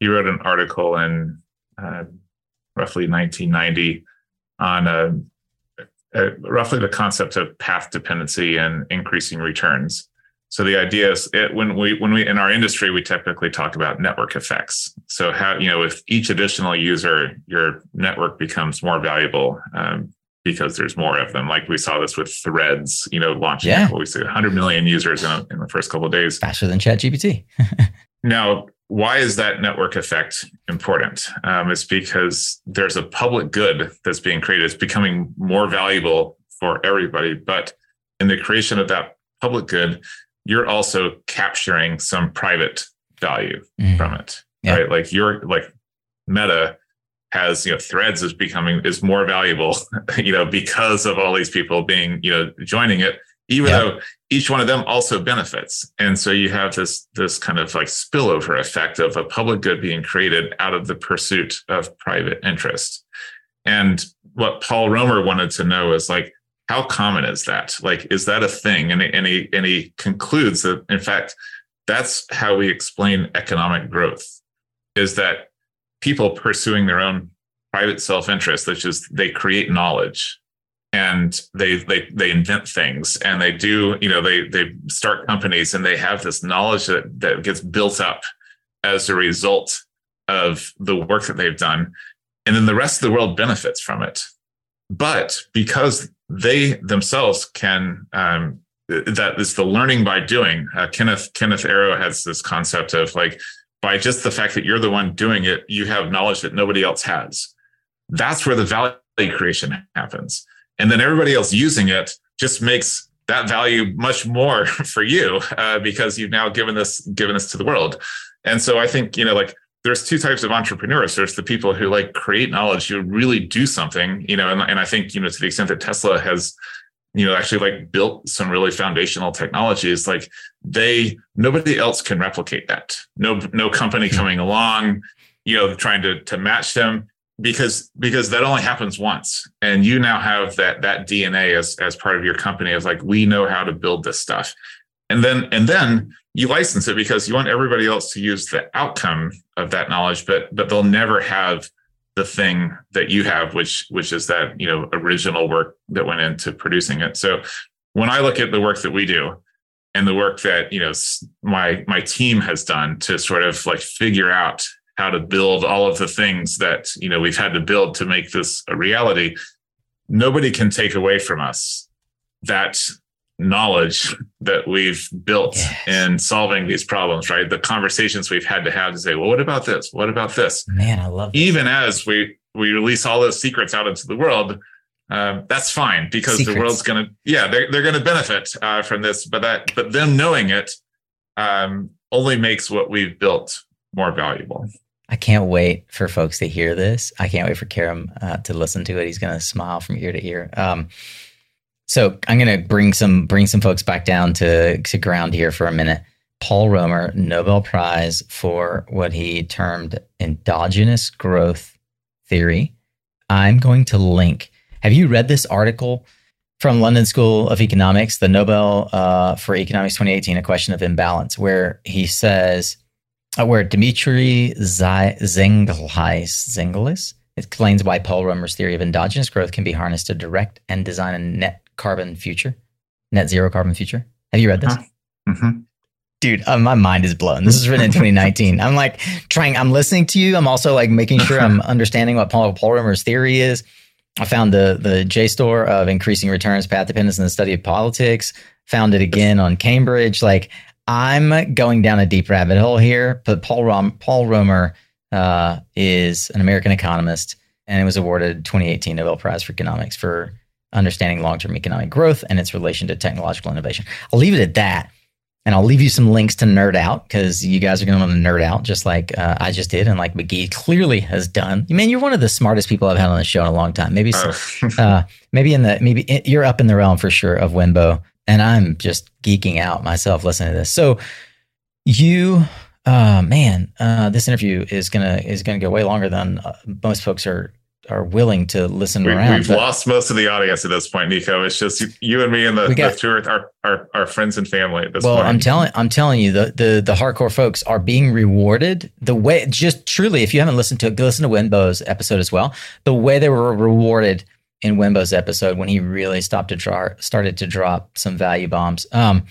he wrote an article in uh, roughly 1990 on uh, uh, roughly the concept of path dependency and increasing returns. So the idea is it, when we when we in our industry we typically talk about network effects. So how you know with each additional user, your network becomes more valuable um, because there's more of them. Like we saw this with Threads, you know, launching yeah. what we see 100 million users in, a, in the first couple of days, faster than ChatGPT. (laughs) now, why is that network effect important? Um, it's because there's a public good that's being created. It's becoming more valuable for everybody, but in the creation of that public good, you're also capturing some private value mm. from it, yeah. right? Like you're like Meta has you know threads is becoming is more valuable (laughs) you know because of all these people being you know joining it even yeah. though each one of them also benefits. And so you have this this kind of like spillover effect of a public good being created out of the pursuit of private interest. And what paul romer wanted to know is like how common is that? Like is that a thing? And, and he and he concludes that in fact that's how we explain economic growth is that people pursuing their own private self-interest which is they create knowledge and they they they invent things and they do you know they they start companies and they have this knowledge that that gets built up as a result of the work that they've done and then the rest of the world benefits from it but because they themselves can um, that is the learning by doing uh, kenneth kenneth arrow has this concept of like by just the fact that you're the one doing it, you have knowledge that nobody else has. That's where the value creation happens. And then everybody else using it just makes that value much more (laughs) for you uh, because you've now given this given this to the world. And so I think you know like there's two types of entrepreneurs. There's the people who like create knowledge, who really do something, you know, and, and I think you know to the extent that Tesla has you know actually like built some really foundational technologies like they nobody else can replicate that no no company coming along you know trying to to match them because because that only happens once and you now have that that dna as as part of your company of like we know how to build this stuff and then and then you license it because you want everybody else to use the outcome of that knowledge but but they'll never have the thing that you have, which which is that you know original work that went into producing it. So when I look at the work that we do and the work that you know my my team has done to sort of like figure out how to build all of the things that you know we've had to build to make this a reality, nobody can take away from us that knowledge that we've built yes. in solving these problems, right? The conversations we've had to have to say, well, what about this? What about this? Man, I love this. Even as we, we release all those secrets out into the world, um, that's fine because secrets. the world's going to, yeah, they're, they're going to benefit uh, from this, but that, but them knowing it um, only makes what we've built more valuable. I can't wait for folks to hear this. I can't wait for Karam uh, to listen to it. He's going to smile from ear to ear. Um, so I'm going to bring some bring some folks back down to to ground here for a minute. Paul Romer, Nobel Prize for what he termed endogenous growth theory. I'm going to link. Have you read this article from London School of Economics, the Nobel uh, for Economics 2018, A Question of Imbalance, where he says, uh, where Dimitri Zenghelis explains why Paul Romer's theory of endogenous growth can be harnessed to direct and design a net carbon future, net zero carbon future. Have you read this? Uh-huh. Mm-hmm. Dude, uh, my mind is blown. This is written in 2019. (laughs) I'm like trying, I'm listening to you. I'm also like making sure I'm understanding what Paul, Paul Romer's theory is. I found the the JSTOR of increasing returns, path dependence, and the study of politics. Found it again on Cambridge. Like I'm going down a deep rabbit hole here. But Paul Rom, Paul Romer uh, is an American economist, and it was awarded 2018 Nobel Prize for economics for understanding long term economic growth and its relation to technological innovation. I'll leave it at that. And I'll leave you some links to nerd out because you guys are going to want to nerd out just like uh, I just did and like McGee clearly has done. Man, you're one of the smartest people I've had on the show in a long time. Maybe, oh. uh, maybe in the maybe in, you're up in the realm for sure of Wenbo, and I'm just geeking out myself listening to this. So you, uh, man, uh, this interview is gonna is gonna go way longer than uh, most folks are are willing to listen we, around. We've lost most of the audience at this point, Nico. It's just you and me and the, got, the two are our, our friends and family at this well, point. I'm telling I'm telling you, the, the the hardcore folks are being rewarded the way just truly. If you haven't listened to it, listen to Wenbo's episode as well. The way they were rewarded in Wenbo's episode when he really stopped to draw started to drop some value bombs. Um,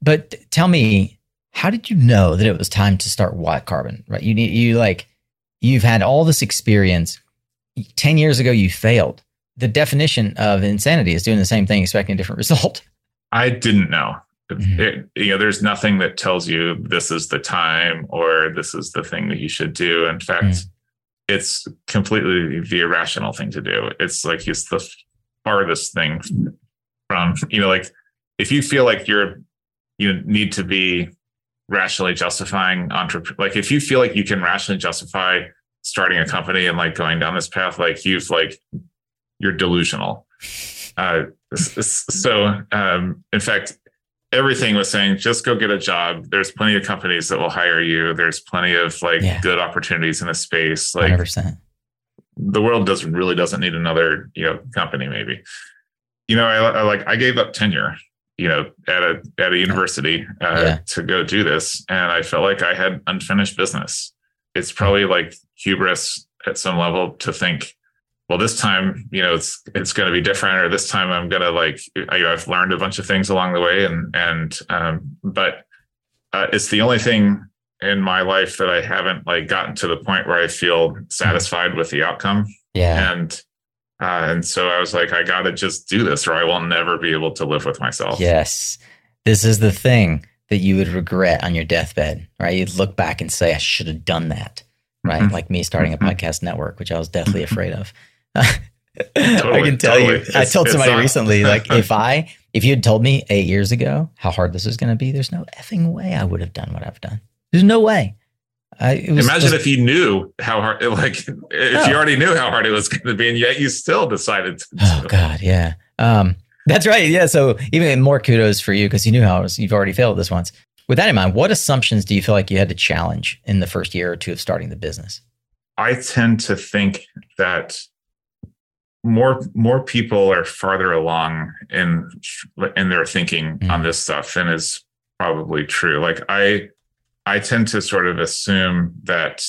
but tell me, how did you know that it was time to start WattCarbon? Right, you need you like you've had all this experience 10 years ago you failed. The definition of insanity is doing the same thing, expecting a different (laughs) result. I didn't know. Mm-hmm. It, you know, there's nothing that tells you this is the time or this is the thing that you should do. In fact, mm. It's completely the irrational thing to do. It's like it's the farthest thing from, you know, like if you feel like you're, you need to be rationally justifying entrepreneur, like if you feel like you can rationally justify starting a company and like going down this path, like you've like you're delusional. Uh, so, um, in fact, everything was saying just go get a job. There's plenty of companies that will hire you. There's plenty of like yeah. good opportunities in the space. Like 100%. the world doesn't really doesn't need another you know company. Maybe you know I, I like I gave up tenure you know at a at a university uh, yeah. to go do this, and I felt like I had unfinished business it's probably like hubris at some level to think well this time you know it's it's going to be different or this time i'm going to like I, have learned a bunch of things along the way and and um, but uh, it's the only thing in my life that i haven't like gotten to the point where i feel satisfied with the outcome yeah and uh, and so i was like i gotta just do this or i will never be able to live with myself yes this is the thing that you would regret on your deathbed, right? You'd look back and say, I should have done that, right? Mm-hmm. Like me starting a mm-hmm. podcast network, which I was deathly (laughs) afraid of. (laughs) totally, I can tell totally. you, it's, I told somebody recently, (laughs) like if I, if you had told me eight years ago how hard this was going to be, there's no effing way I would have done what I've done. There's no way. I, Imagine just, if you knew how hard, like if oh. you already knew how hard it was going to be, and yet you still decided. To, oh God, yeah. Um, that's right. Yeah. So even more kudos for you because you knew how was, you've already failed this once. With that in mind, what assumptions do you feel like you had to challenge in the first year or two of starting the business? I tend to think that more more people are farther along in in their thinking mm. on this stuff than is probably true. Like I I tend to sort of assume that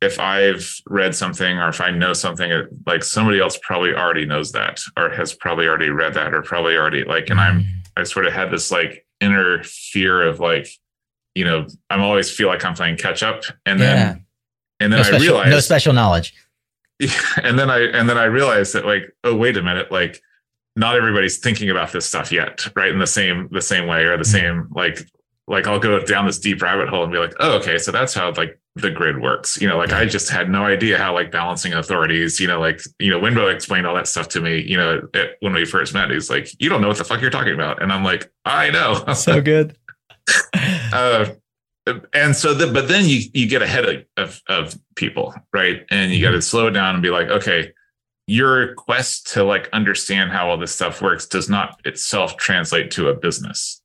if I've read something or if I know something, like somebody else probably already knows that or has probably already read that or probably already like, and I'm, mm. I sort of had this like inner fear of like, you know, I'm always feel like I'm playing catch up. And then, and then no I special, realized no special knowledge. (laughs) And then I, and then I realized that like, oh, wait a minute, like not everybody's thinking about this stuff yet. Right. In the same, the same way or the mm-hmm. same, like, like I'll go down this deep rabbit hole and be like, oh, okay, so that's how like the grid works. You know, like I just had no idea how like balancing authorities, you know, like, you know, Wenbo explained all that stuff to me, you know, it, when we first met, he's like, you don't know what the fuck you're talking about. And I'm like, I know. So good. (laughs) uh, and so the, but then you, you get ahead of, of, of people, right. And you got to mm-hmm. slow it down and be like, okay, your quest to like understand how all this stuff works does not itself translate to a business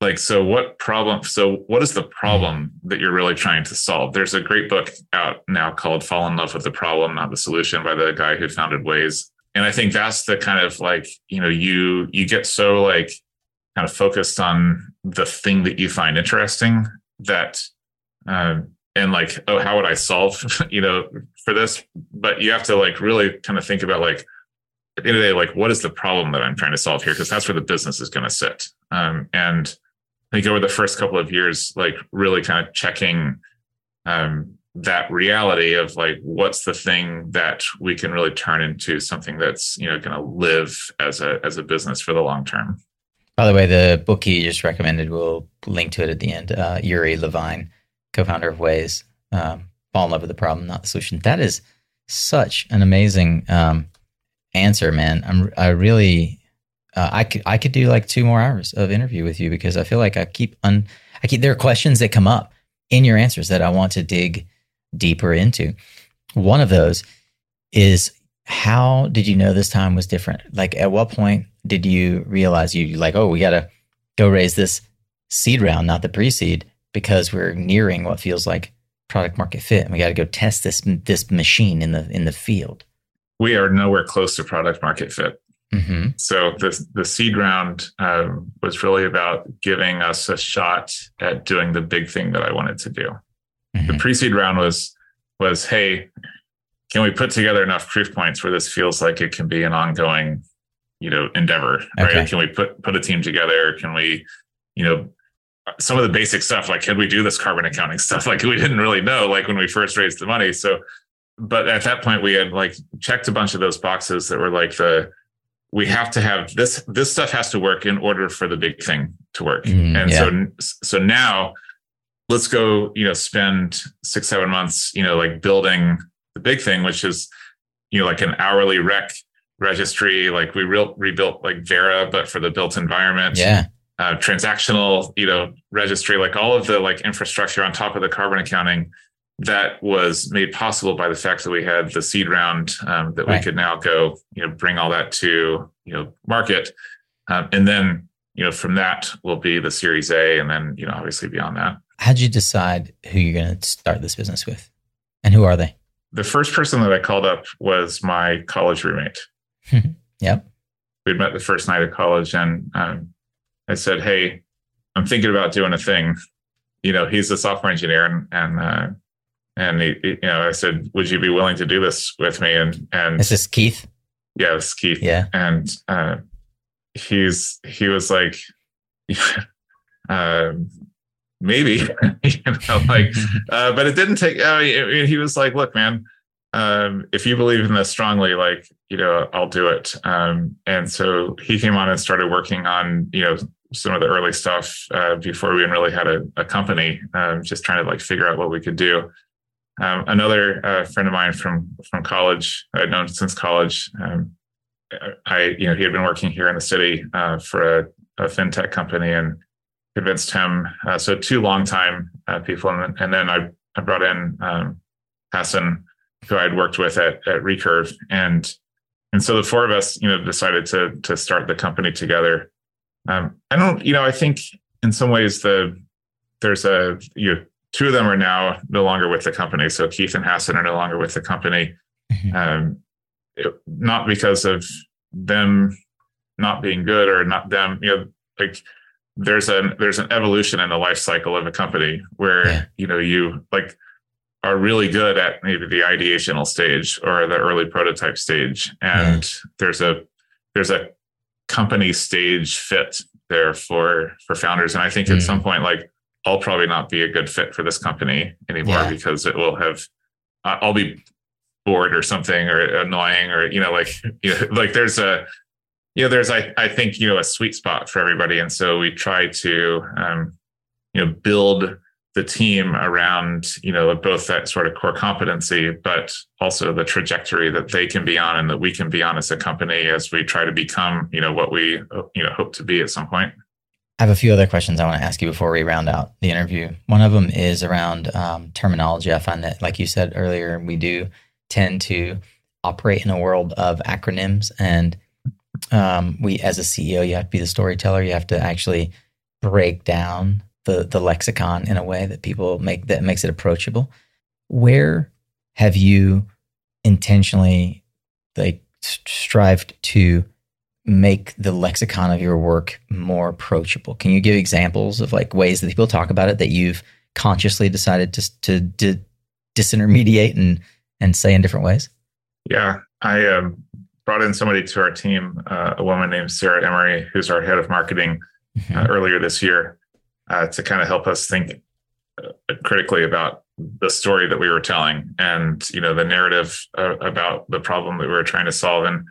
like so what problem so what is the problem that you're really trying to solve there's a great book out now called fall in love with the problem not the solution by the guy who founded Waze and i think that's the kind of like you know you you get so like kind of focused on the thing that you find interesting that um, and like oh how would i solve (laughs) you know for this? But you have to like really kind of think about like at the end of the day like what is the problem that i'm trying to solve here? Because that's where the business is going to sit. Um, and I think over the first couple of years, like really kind of checking um, that reality of like what's the thing that we can really turn into something that's you know going to live as a as a business for the long term. By the way, the book you just recommended, we'll link to it at the end. Uh, Uri Levine, co-founder of Waze, um, fall in love with the problem, not the solution. That is such an amazing um, answer, man. I'm I really uh, I could I could do like two more hours of interview with you because I feel like I keep un I keep there are questions that come up in your answers that I want to dig deeper into. One of those is how did you know this time was different? Like at what point did you realize you like oh we got to go raise this seed round not the pre-seed because we're nearing what feels like product market fit and we got to go test this this machine in the in the field. we are nowhere close to product market fit. Mm-hmm. So the the seed round um, was really about giving us a shot at doing the big thing that I wanted to do. Mm-hmm. The pre seed round was was hey, can we put together enough proof points where this feels like it can be an ongoing, you know, endeavor? Okay. Right? Can we put put a team together? Can we, you know, some of the basic stuff like can we do this carbon accounting (laughs) stuff? Like we didn't really know like when we first raised the money. So, but at that point we had like checked a bunch of those boxes that were like the we have to have this this stuff has to work in order for the big thing to work mm, and yeah. so so now let's go you know spend six seven months you know like building the big thing which is you know like an hourly rec registry like we re- rebuilt like Verra but for the built environment yeah uh, transactional you know registry like all of the like infrastructure on top of the carbon accounting that was made possible by the fact that we had the seed round um, that right. we could now go, you know, bring all that to you know market, um, and then you know from that will be the Series A, and then you know obviously beyond that. How'd you decide who you're going to start this business with, and who are they? The first person that I called up was my college roommate. (laughs) yep. We'd met the first night of college, and um, I said, "Hey, I'm thinking about doing a thing." You know, he's a software engineer, and, and uh, and he, he, you know, I said, "Would you be willing to do this with me?" And and this is Keith? Yeah, it's Keith. Yeah, and uh, he's he was like, uh, (laughs) maybe, (laughs) you know, like, uh, but it didn't take. He was like, "Look, man." Um, if you believe in this strongly, like, you know, I'll do it. Um, and so he came on and started working on, you know, some of the early stuff uh, before we even really had a, a company, um, just trying to like figure out what we could do. Um, another uh, friend of mine from from college, I'd known since college. Um, I, you know, he had been working here in the city uh, for a, a, fintech company, and convinced him. Uh, so two longtime uh, people, and, and, then I, I brought in um, Hassan, who I'd worked with at, at Recurve, and and so the four of us, you know, decided to to start the company together. Um, I don't, you know, I think in some ways the there's a you know, two of them are now no longer with the company. So Keith and Hassan are no longer with the company. Mm-hmm. Um, it, not because of them not being good or not them, you know, like there's an there's an evolution in the life cycle of a company where yeah. you know you like are really good at maybe the ideational stage or the early prototype stage and yeah. there's a there's a company stage fit there for for founders and i think mm. at some point like I'll probably not be a good fit for this company anymore yeah. because it will have, I'll be bored or something or annoying or, you know, like, (laughs) you know, like there's a, you know, there's, I, I think, you know, a sweet spot for everybody. And so we try to, um, you know, build the team around, you know, both that sort of core competency, but also the trajectory that they can be on and that we can be on as a company as we try to become, you know, what we, you know, hope to be at some point. I have a few other questions I want to ask you before we round out the interview. One of them is around um, terminology. I find that, like you said earlier, we do tend to operate in a world of acronyms, and um, we, as a CEO, you have to be the storyteller. You have to actually break down the the lexicon in a way that people make that makes it approachable. Where have you intentionally like strived to make the lexicon of your work more approachable? Can you give examples of like ways that people talk about it that you've consciously decided to to, to disintermediate and and say in different ways? Yeah, I um, brought in somebody to our team, uh, a woman named Sarah Emery, who's our head of marketing, mm-hmm. uh, earlier this year, uh, to kind of help us think uh, critically about the story that we were telling and you know the narrative uh, about the problem that we were trying to solve and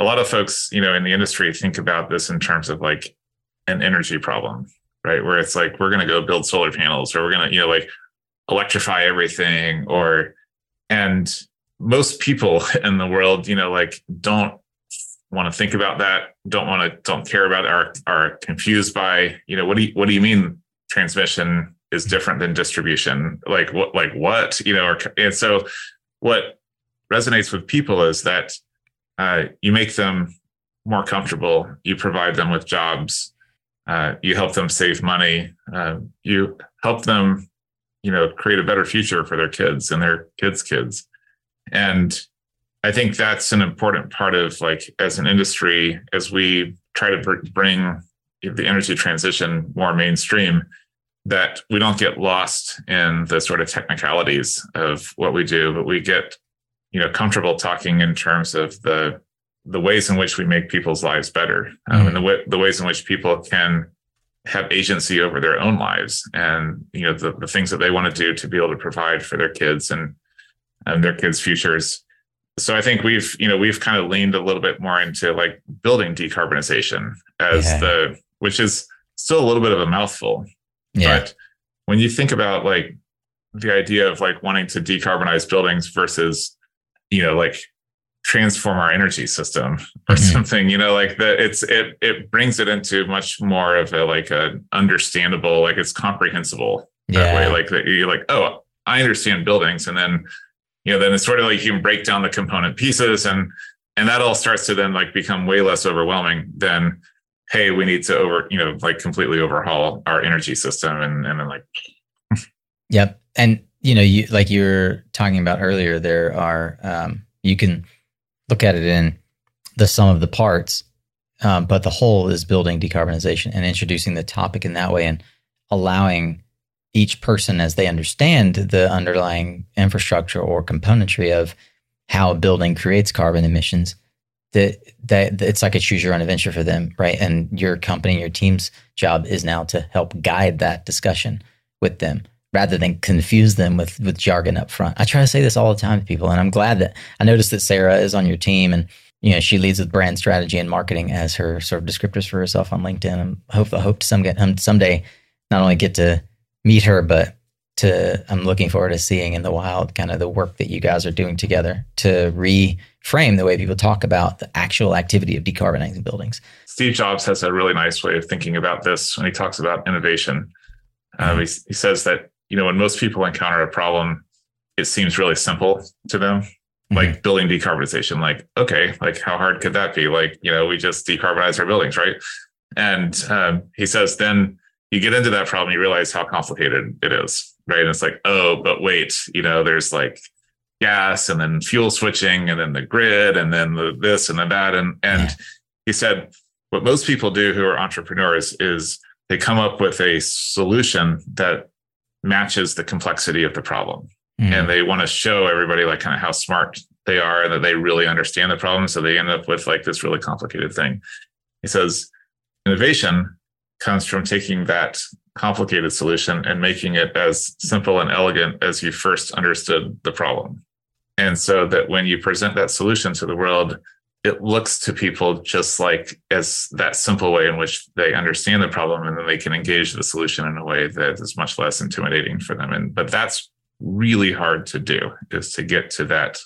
a lot of folks, you know, in the industry think about this in terms of like an energy problem, right? Where it's like, we're going to go build solar panels or we're going to, you know, like electrify everything or, and most people (laughs) in the world, you know, like don't want to think about that, don't want to, don't care about it, are, are confused by, you know, what do you, what do you mean transmission is different than distribution? Like what, like what, you know, or, and so what resonates with people is that uh, you make them more comfortable. You provide them with jobs. Uh, you help them save money. Uh, you help them, you know, create a better future for their kids and their kids' kids. And I think that's an important part of like as an industry as we try to br- bring the energy transition more mainstream that we don't get lost in the sort of technicalities of what we do but we get you know comfortable talking in terms of the the ways in which we make people's lives better um, mm-hmm. and the, way, the ways in which people can have agency over their own lives and you know the, the things that they want to do to be able to provide for their kids and and their kids futures so I think we've you know we've kind of leaned a little bit more into like building decarbonization as yeah. the which is still a little bit of a mouthful. Yeah. But when you think about like the idea of like wanting to decarbonize buildings versus you know like transform our energy system or mm-hmm. something you know like that it's it it brings it into much more of a like a understandable like it's comprehensible yeah. that way like that you're like oh i understand buildings and then you know, then it's sort of like you can break down the component pieces and and that all starts to then like become way less overwhelming than hey, we need to over, you know, like completely overhaul our energy system and and then like (laughs) Yep. And you know, you like you were talking about earlier, there are um you can look at it in the sum of the parts, um, but the whole is building decarbonization and introducing the topic in that way and allowing each person as they understand the underlying infrastructure or componentry of how a building creates carbon emissions that that it's like a choose your own adventure for them right? And your company and your team's job is now to help guide that discussion with them rather than confuse them with with jargon up front. I try to say this all the time to people and i'm glad that i noticed that sarah is on your team and you know she leads with brand strategy and marketing as her sort of descriptors for herself on linkedin. I hope i hope to some get um, someday not only get to meet her, but to I'm looking forward to seeing in the wild kind of the work that you guys are doing together to reframe the way people talk about the actual activity of decarbonizing buildings. Steve Jobs has a really nice way of thinking about this when he talks about innovation. Um, he, he says that you know when most people encounter a problem, it seems really simple to them, mm-hmm. like building decarbonization. Like okay, like how hard could that be? Like you know we just decarbonize our buildings, right? And um, he says then you get into that problem, you realize how complicated it is, right? And it's like, oh, but wait, you know, there's like gas and then fuel switching and then the grid and then the this and then that. And and yeah. he said, what most people do who are entrepreneurs is they come up with a solution that matches the complexity of the problem. Mm. And they want to show everybody like kind of how smart they are and that they really understand the problem. So they end up with like this really complicated thing. He says, innovation comes from taking that complicated solution and making it as simple and elegant as you first understood the problem. And so that when you present that solution to the world, it looks to people just like as that simple way in which they understand the problem and then they can engage the solution in a way that is much less intimidating for them. And but that's really hard to do is to get to that,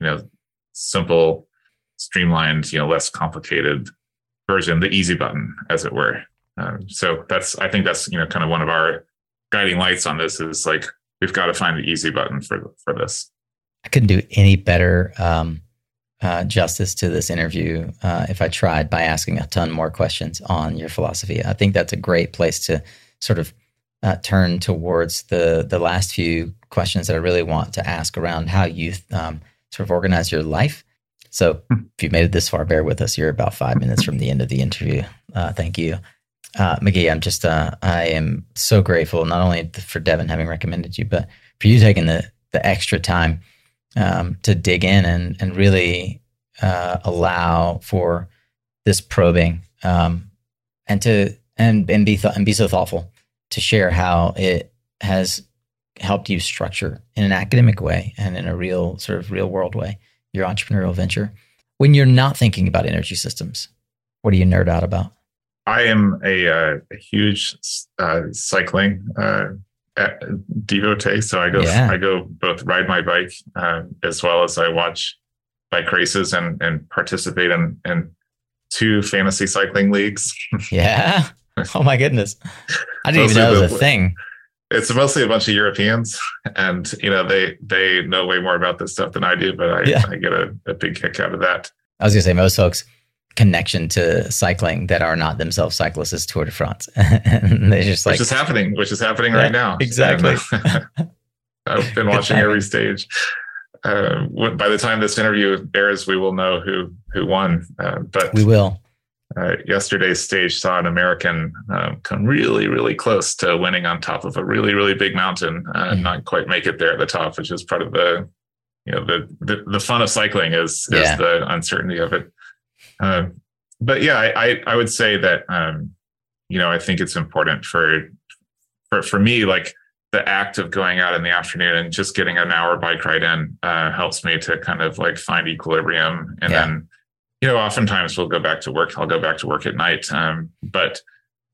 you know, simple, streamlined, you know, less complicated version, the easy button, as it were. Um, so that's I think that's you know kind of one of our guiding lights on this is like we've got to find the easy button for for this. I couldn't do any better um, uh, justice to this interview uh, if I tried by asking a ton more questions on your philosophy. I think that's a great place to sort of uh, turn towards the the last few questions that I really want to ask around how you um, sort of organize your life. So hmm. if you made it this far, bear with us. You're about five minutes from the end of the interview. Uh, thank you uh, McGee, I'm just uh, I am so grateful not only for Devin having recommended you, but for you taking the the extra time um, to dig in and and really uh, allow for this probing um, and to and and be th- and be so thoughtful to share how it has helped you structure in an academic way and in a real sort of real world way your entrepreneurial venture when you're not thinking about energy systems. What do you nerd out about? I am a, uh, a huge uh, cycling uh, devotee, so I go yeah. I go both ride my bike uh, as well as I watch bike races and and participate in in two fantasy cycling leagues. (laughs) yeah. Oh my goodness, I didn't even know it was a thing. It's mostly a bunch of Europeans, and you know they they know way more about this stuff than I do, but I, yeah. I get a, a big kick out of that. I was gonna say most folks connection to cycling that are not themselves cyclists is Tour de France. (laughs) and they just like which is happening, which is happening yeah, right now. Exactly. (laughs) I've been watching every stage. uh, by the time this interview airs, we will know who who won. Uh, but we will. Uh, yesterday's stage saw an American um, come really, really close to winning on top of a really, really big mountain, uh, mm. not quite make it there at the top, which is part of the, you know, the the, the fun of cycling is yeah. is the uncertainty of it. Um, but yeah, I, I would say that um, you know I think it's important for for for me like the act of going out in the afternoon and just getting an hour bike ride in uh, helps me to kind of like find equilibrium. And yeah. then you know oftentimes we'll go back to work. I'll go back to work at night. Um, but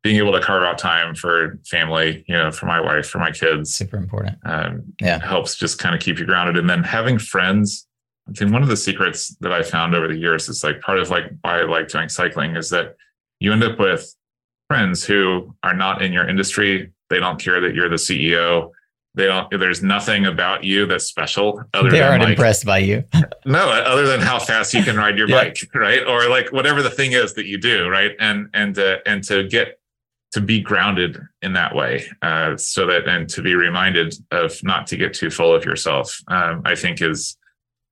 being able to carve out time for family you know for my wife for my kids super important. um, yeah. helps just kind of keep you grounded. And then having friends i think one of the secrets that i found over the years is like part of like why i like doing cycling is that you end up with friends who are not in your industry. They don't care that you're the ceo they don't there's nothing about you that's special other they aren't like, impressed by you. (laughs) No other than how fast you can ride your (laughs) yeah. bike right? Or like whatever the thing is that you do right? And and uh, and to get to be grounded in that way uh, so that and to be reminded of not to get too full of yourself um, i think is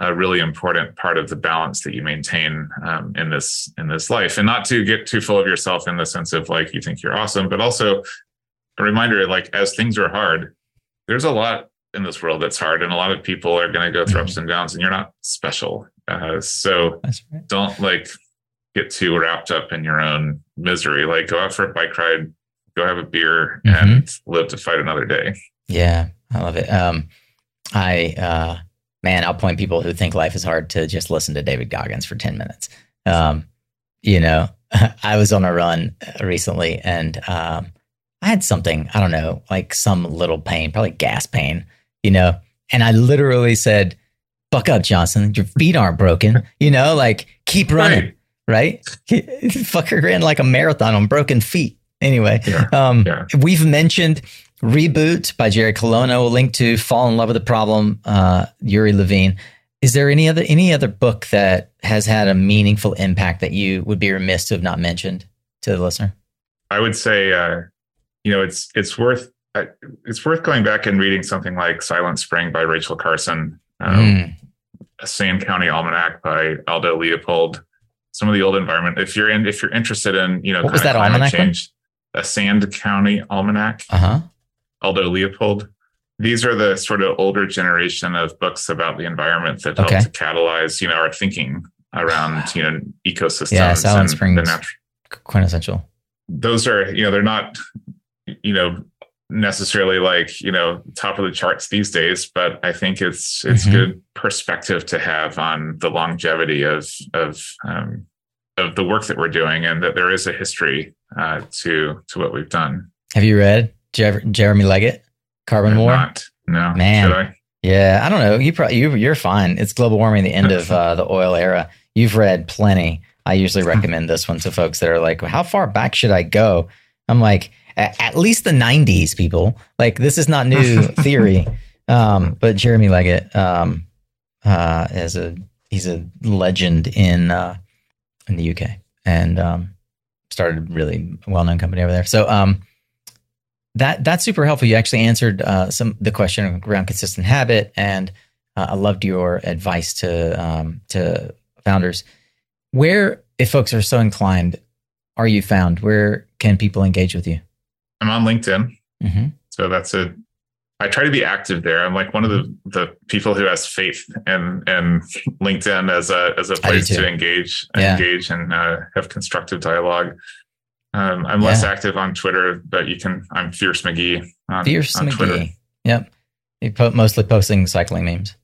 a really important part of the balance that you maintain um, in this in this life and not to get too full of yourself in the sense of like you think you're awesome but also a reminder like as things are hard there's a lot in this world that's hard, and a lot of people are going to go through mm-hmm. ups and downs, and you're not special. Uh, so right. don't like get too wrapped up in your own misery. Like go out for a bike ride, go have a beer, mm-hmm. and live to fight another day. Yeah, I love it. Um, I uh, man, I'll point people who think life is hard to just listen to David Goggins for ten minutes. Um, you know, (laughs) I was on a run recently, and um, I had something, I don't know, like some little pain, probably gas pain, you know, and I literally said, Buck up, Johnson. Your feet aren't broken, you know, like keep running, right? right? (laughs) Fucker ran like a marathon on broken feet. Anyway, yeah, um, yeah. we've mentioned Reboot by Jerry Colonna. We'll link to Fall in Love with the Problem, uh, Uri Levine. Is there any other any other book that has had a meaningful impact that you would be remiss to have not mentioned to the listener? I would say uh, you know, it's it's worth it's worth going back and reading something like Silent Spring by Rachel Carson, um, mm. a Sand County Almanac by Aldo Leopold. Some of the old environment. If you're in, if you're interested in, you know, what was that almanac? Change, a Sand County Almanac. Uh huh. Aldo Leopold. These are the sort of older generation of books about the environment that okay. help to catalyze, you know, our thinking around, (sighs) you know, ecosystems. Yeah, Silent Spring. Quintessential. Those are, you know, they're not you know necessarily like you know top of the charts these days but i think it's it's mm-hmm. good perspective to have on the longevity of of um, of the work that we're doing and that there is a history uh, to to what we've done have you read Jer- jeremy leggett? Carbon war? not, no. Man. I? yeah i don't know. You probably you, you're fine. It's global warming the end of (laughs) uh, the oil era. You've read plenty. I usually (laughs) recommend this one to folks that are like how far back should i go? I'm like at least the 90s people. Like this is not new (laughs) theory. Um, but jeremy leggett um, uh, is a he's a legend in uh, in the uk and um, started really well-known company over there. So um, that that's super helpful you actually answered uh, some the question around consistent habit and uh, i loved your advice to um, to founders where if folks are so inclined are you found where can people engage with you I'm on LinkedIn. Mm-hmm. So that's a, I try to be active there. I'm like one of the, the people who has faith and and LinkedIn as a, as a place to engage, yeah. engage and uh, have constructive dialogue. Um, I'm less active on Twitter, but you can, I'm Fierce McGee on, Fierce on McGee. Twitter. Yep. You po- mostly posting cycling memes.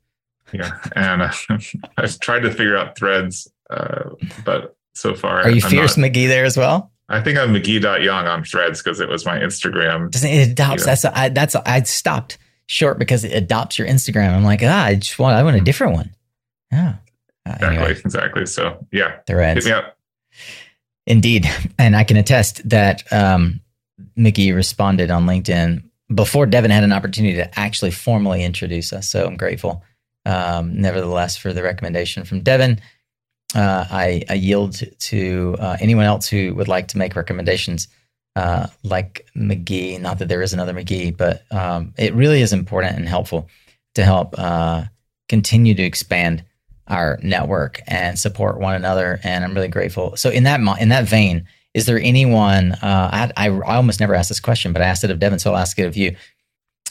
Yeah. And uh, (laughs) I've tried to figure out threads, uh, but so far. Are you I'm Fierce not, McGee there as well? I think I'm McGee.young on threads because it was my Instagram. Doesn't it adopts? That's a, I, that's a, I stopped short because it adopts your Instagram. I'm like, ah, I just want I want a different one. Yeah. Uh, exactly. Anyway. Exactly. So yeah. Threads. Hit me up. Indeed, and I can attest that um, McGee responded on LinkedIn before Devin had an opportunity to actually formally introduce us. So I'm grateful, um, nevertheless, for the recommendation from Devin uh, I, I, yield to uh, anyone else who would like to make recommendations, uh, like McGee. Not that there is another McGee, but um, it really is important and helpful to help uh, continue to expand our network and support one another. And I'm really grateful. So in that in that vein, is there anyone? Uh, I, I, I almost never asked this question, but I asked it of Devin, so I'll ask it of you.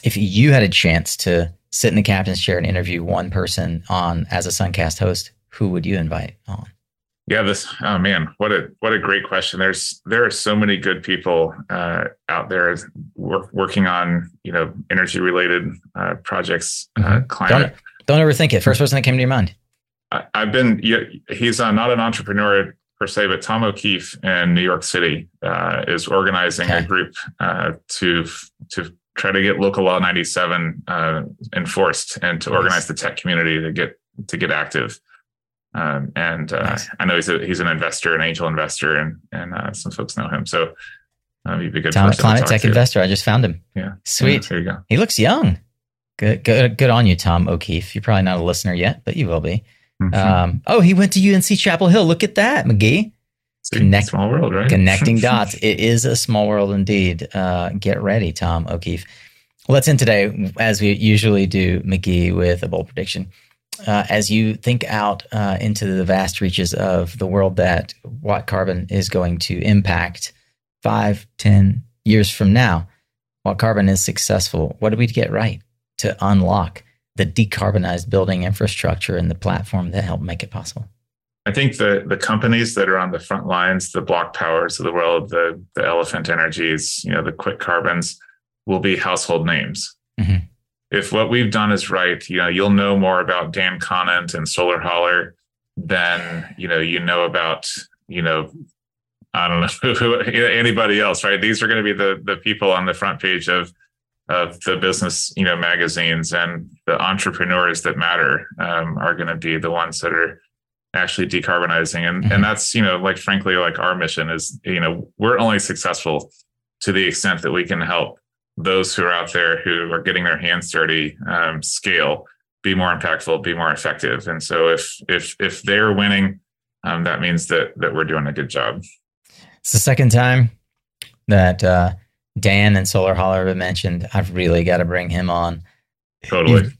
If you had a chance to sit in the captain's chair and interview one person on as a Suncast host, who would you invite on? Yeah, this oh man, what a what a great question. There's there are so many good people uh, out there work, working on you know energy related uh, projects, uh, mm-hmm. climate. Don't, don't overthink it. First person that came to your mind. I, have been he's uh, not an entrepreneur per se, but Tom O'Keefe in New York City uh, is organizing okay. a group to to try to get local law 97 enforced and to nice. organize the tech community to get to get active. Um, and uh, nice. I know he's a, he's an investor, an angel investor, and and uh, some folks know him. So uh, he'd be a good Tom, climate tech to. investor. I just found him. Yeah, sweet. Yeah, there you go. He looks young. Good, good, good on you, Tom O'Keefe. You're probably not a listener yet, but you will be. Mm-hmm. Um, oh, he went to UNC Chapel Hill. Look at that, McGee. It's Connect, small world, right? Connecting (laughs) dots. It is a small world indeed. Uh, get ready, Tom O'Keefe. Let's end today, as we usually do, McGee, with a bold prediction uh, as you think out uh, into the vast reaches of the world that WattCarbon is going to impact five, ten years from now, WattCarbon is successful. What do we get right to unlock the decarbonized building infrastructure and the platform that help make it possible? I think the the companies that are on the front lines, the BlocPowers of the world, the the Elephant Energies, you know, the QuitCarbons, will be household names. Mm-hmm if what we've done is right, you know, you'll know more about Dan Conant and Solar Holler than you know you know about you know I don't know (laughs) anybody else, right? These are going to be the the people on the front page of of the business you know magazines and the entrepreneurs that matter um, are going to be the ones that are actually decarbonizing. And mm-hmm. and that's you know like frankly like our mission is you know we're only successful to the extent that we can help those who are out there who are getting their hands dirty um, scale be more impactful be more effective. And so if if if they're winning um, that means that that we're doing a good job. It's the second time that uh, dan and solar holler have mentioned i've really got to bring him on totally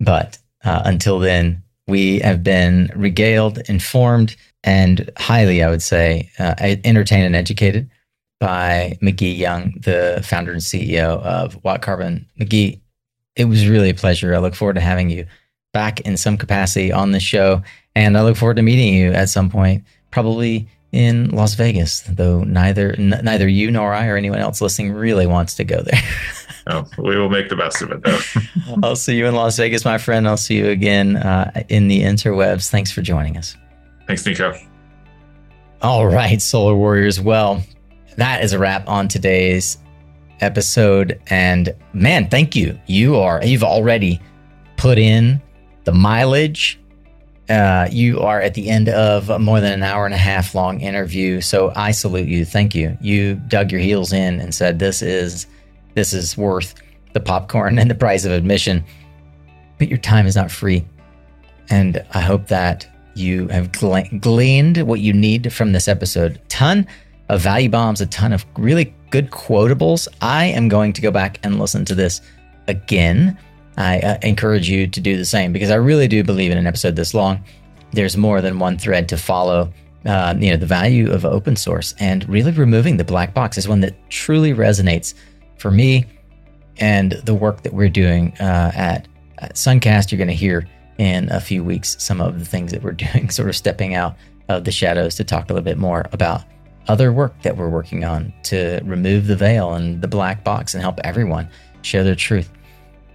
but uh, until then we have been regaled informed and highly i would say uh, entertained and educated by McGee Young, the founder and CEO of WattCarbon. McGee, it was really a pleasure. I look forward to having you back in some capacity on the show. And I look forward to meeting you at some point, probably in Las Vegas, though neither n- neither you nor I or anyone else listening really wants to go there. (laughs) oh, we will make the best of it, though. (laughs) I'll see you in Las Vegas, my friend. I'll see you again uh, in the interwebs. Thanks for joining us. Thanks, Nico. All right, Solar Warriors. Well, that is a wrap on today's episode. And man, thank you. You are, you've already put in the mileage. Uh, you are at the end of more than an hour and a half long interview. So I salute you. Thank you. You dug your heels in and said, this is, this is worth the popcorn (laughs) and the price of admission. But your time is not free. And I hope that you have gleaned what you need from this episode. Ton of value bombs, a ton of really good quotables. I am going to go back and listen to this again. I uh, encourage you to do the same because I really do believe in an episode this long. There's more than one thread to follow. Uh, you know, the value of open source and really removing the black box is one that truly resonates for me and the work that we're doing uh, at, at Suncast. You're going to hear in a few weeks some of the things that we're (laughs) doing, sort of stepping out of the shadows to talk a little bit more about other work that we're working on to remove the veil and the black box and help everyone share their truth.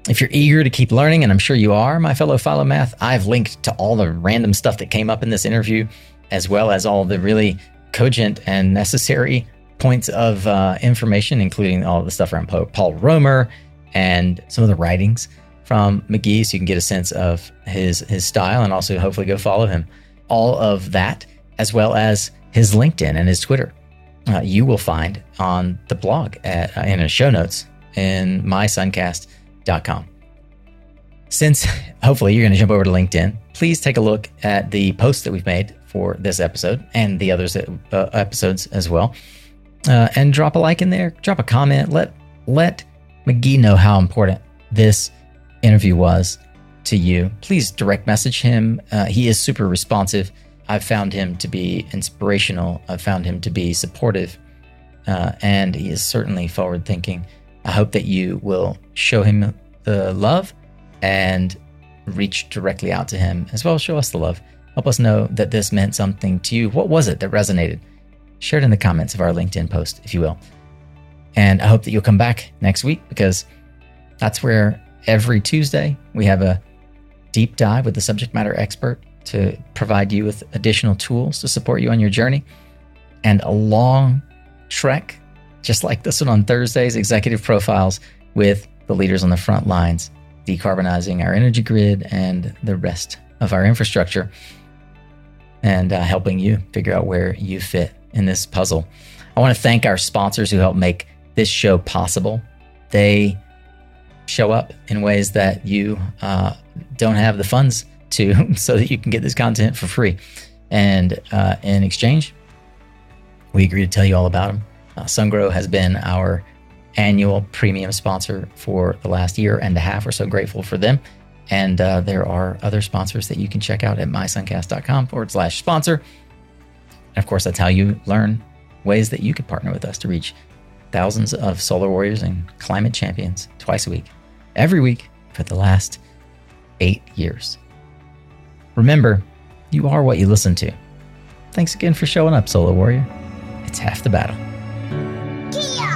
If you're eager to keep learning, and I'm sure you are, my fellow Follow Math, I've linked to all the random stuff that came up in this interview, as well as all the really cogent and necessary points of uh, information, including all the stuff around Paul Romer and some of the writings from McGee, so you can get a sense of his his style and also hopefully go follow him. All of that, as well as his LinkedIn and his Twitter. Uh, you will find on the blog at, uh, in the show notes in mysuncast.com. Since (laughs) hopefully you're going to jump over to LinkedIn, please take a look at the post that we've made for this episode and the others uh, episodes as well, uh, and drop a like in there, drop a comment, let let McGee know how important this interview was to you, please direct message him. Uh, he is super responsive. I've found him to be inspirational. I've found him to be supportive. Uh, and he is certainly forward thinking. I hope that you will show him the love and reach directly out to him as well show us the love. Help us know that this meant something to you. What was it that resonated? Share it in the comments of our LinkedIn post, if you will. And I hope that you'll come back next week because that's where every Tuesday we have a deep dive with the subject matter expert to provide you with additional tools to support you on your journey and a long trek, just like this one on Thursdays, executive profiles with the leaders on the front lines, decarbonizing our energy grid and the rest of our infrastructure, and uh, helping you figure out where you fit in this puzzle. I want to thank our sponsors who help make this show possible. They show up in ways that you uh, don't have the funds to, (laughs) so that you can get this content for free. And uh, in exchange, we agree to tell you all about them. Uh, SunGrow has been our annual premium sponsor for the last year and a half. We're so grateful for them. And uh, there are other sponsors that you can check out at mysuncast.com forward slash sponsor. And of course, that's how you learn ways that you could partner with us to reach thousands of solar warriors and climate champions twice a week, every week for the last eight years. Remember, you are what you listen to. Thanks again for showing up, Solar Warrior. It's half the battle. Kia!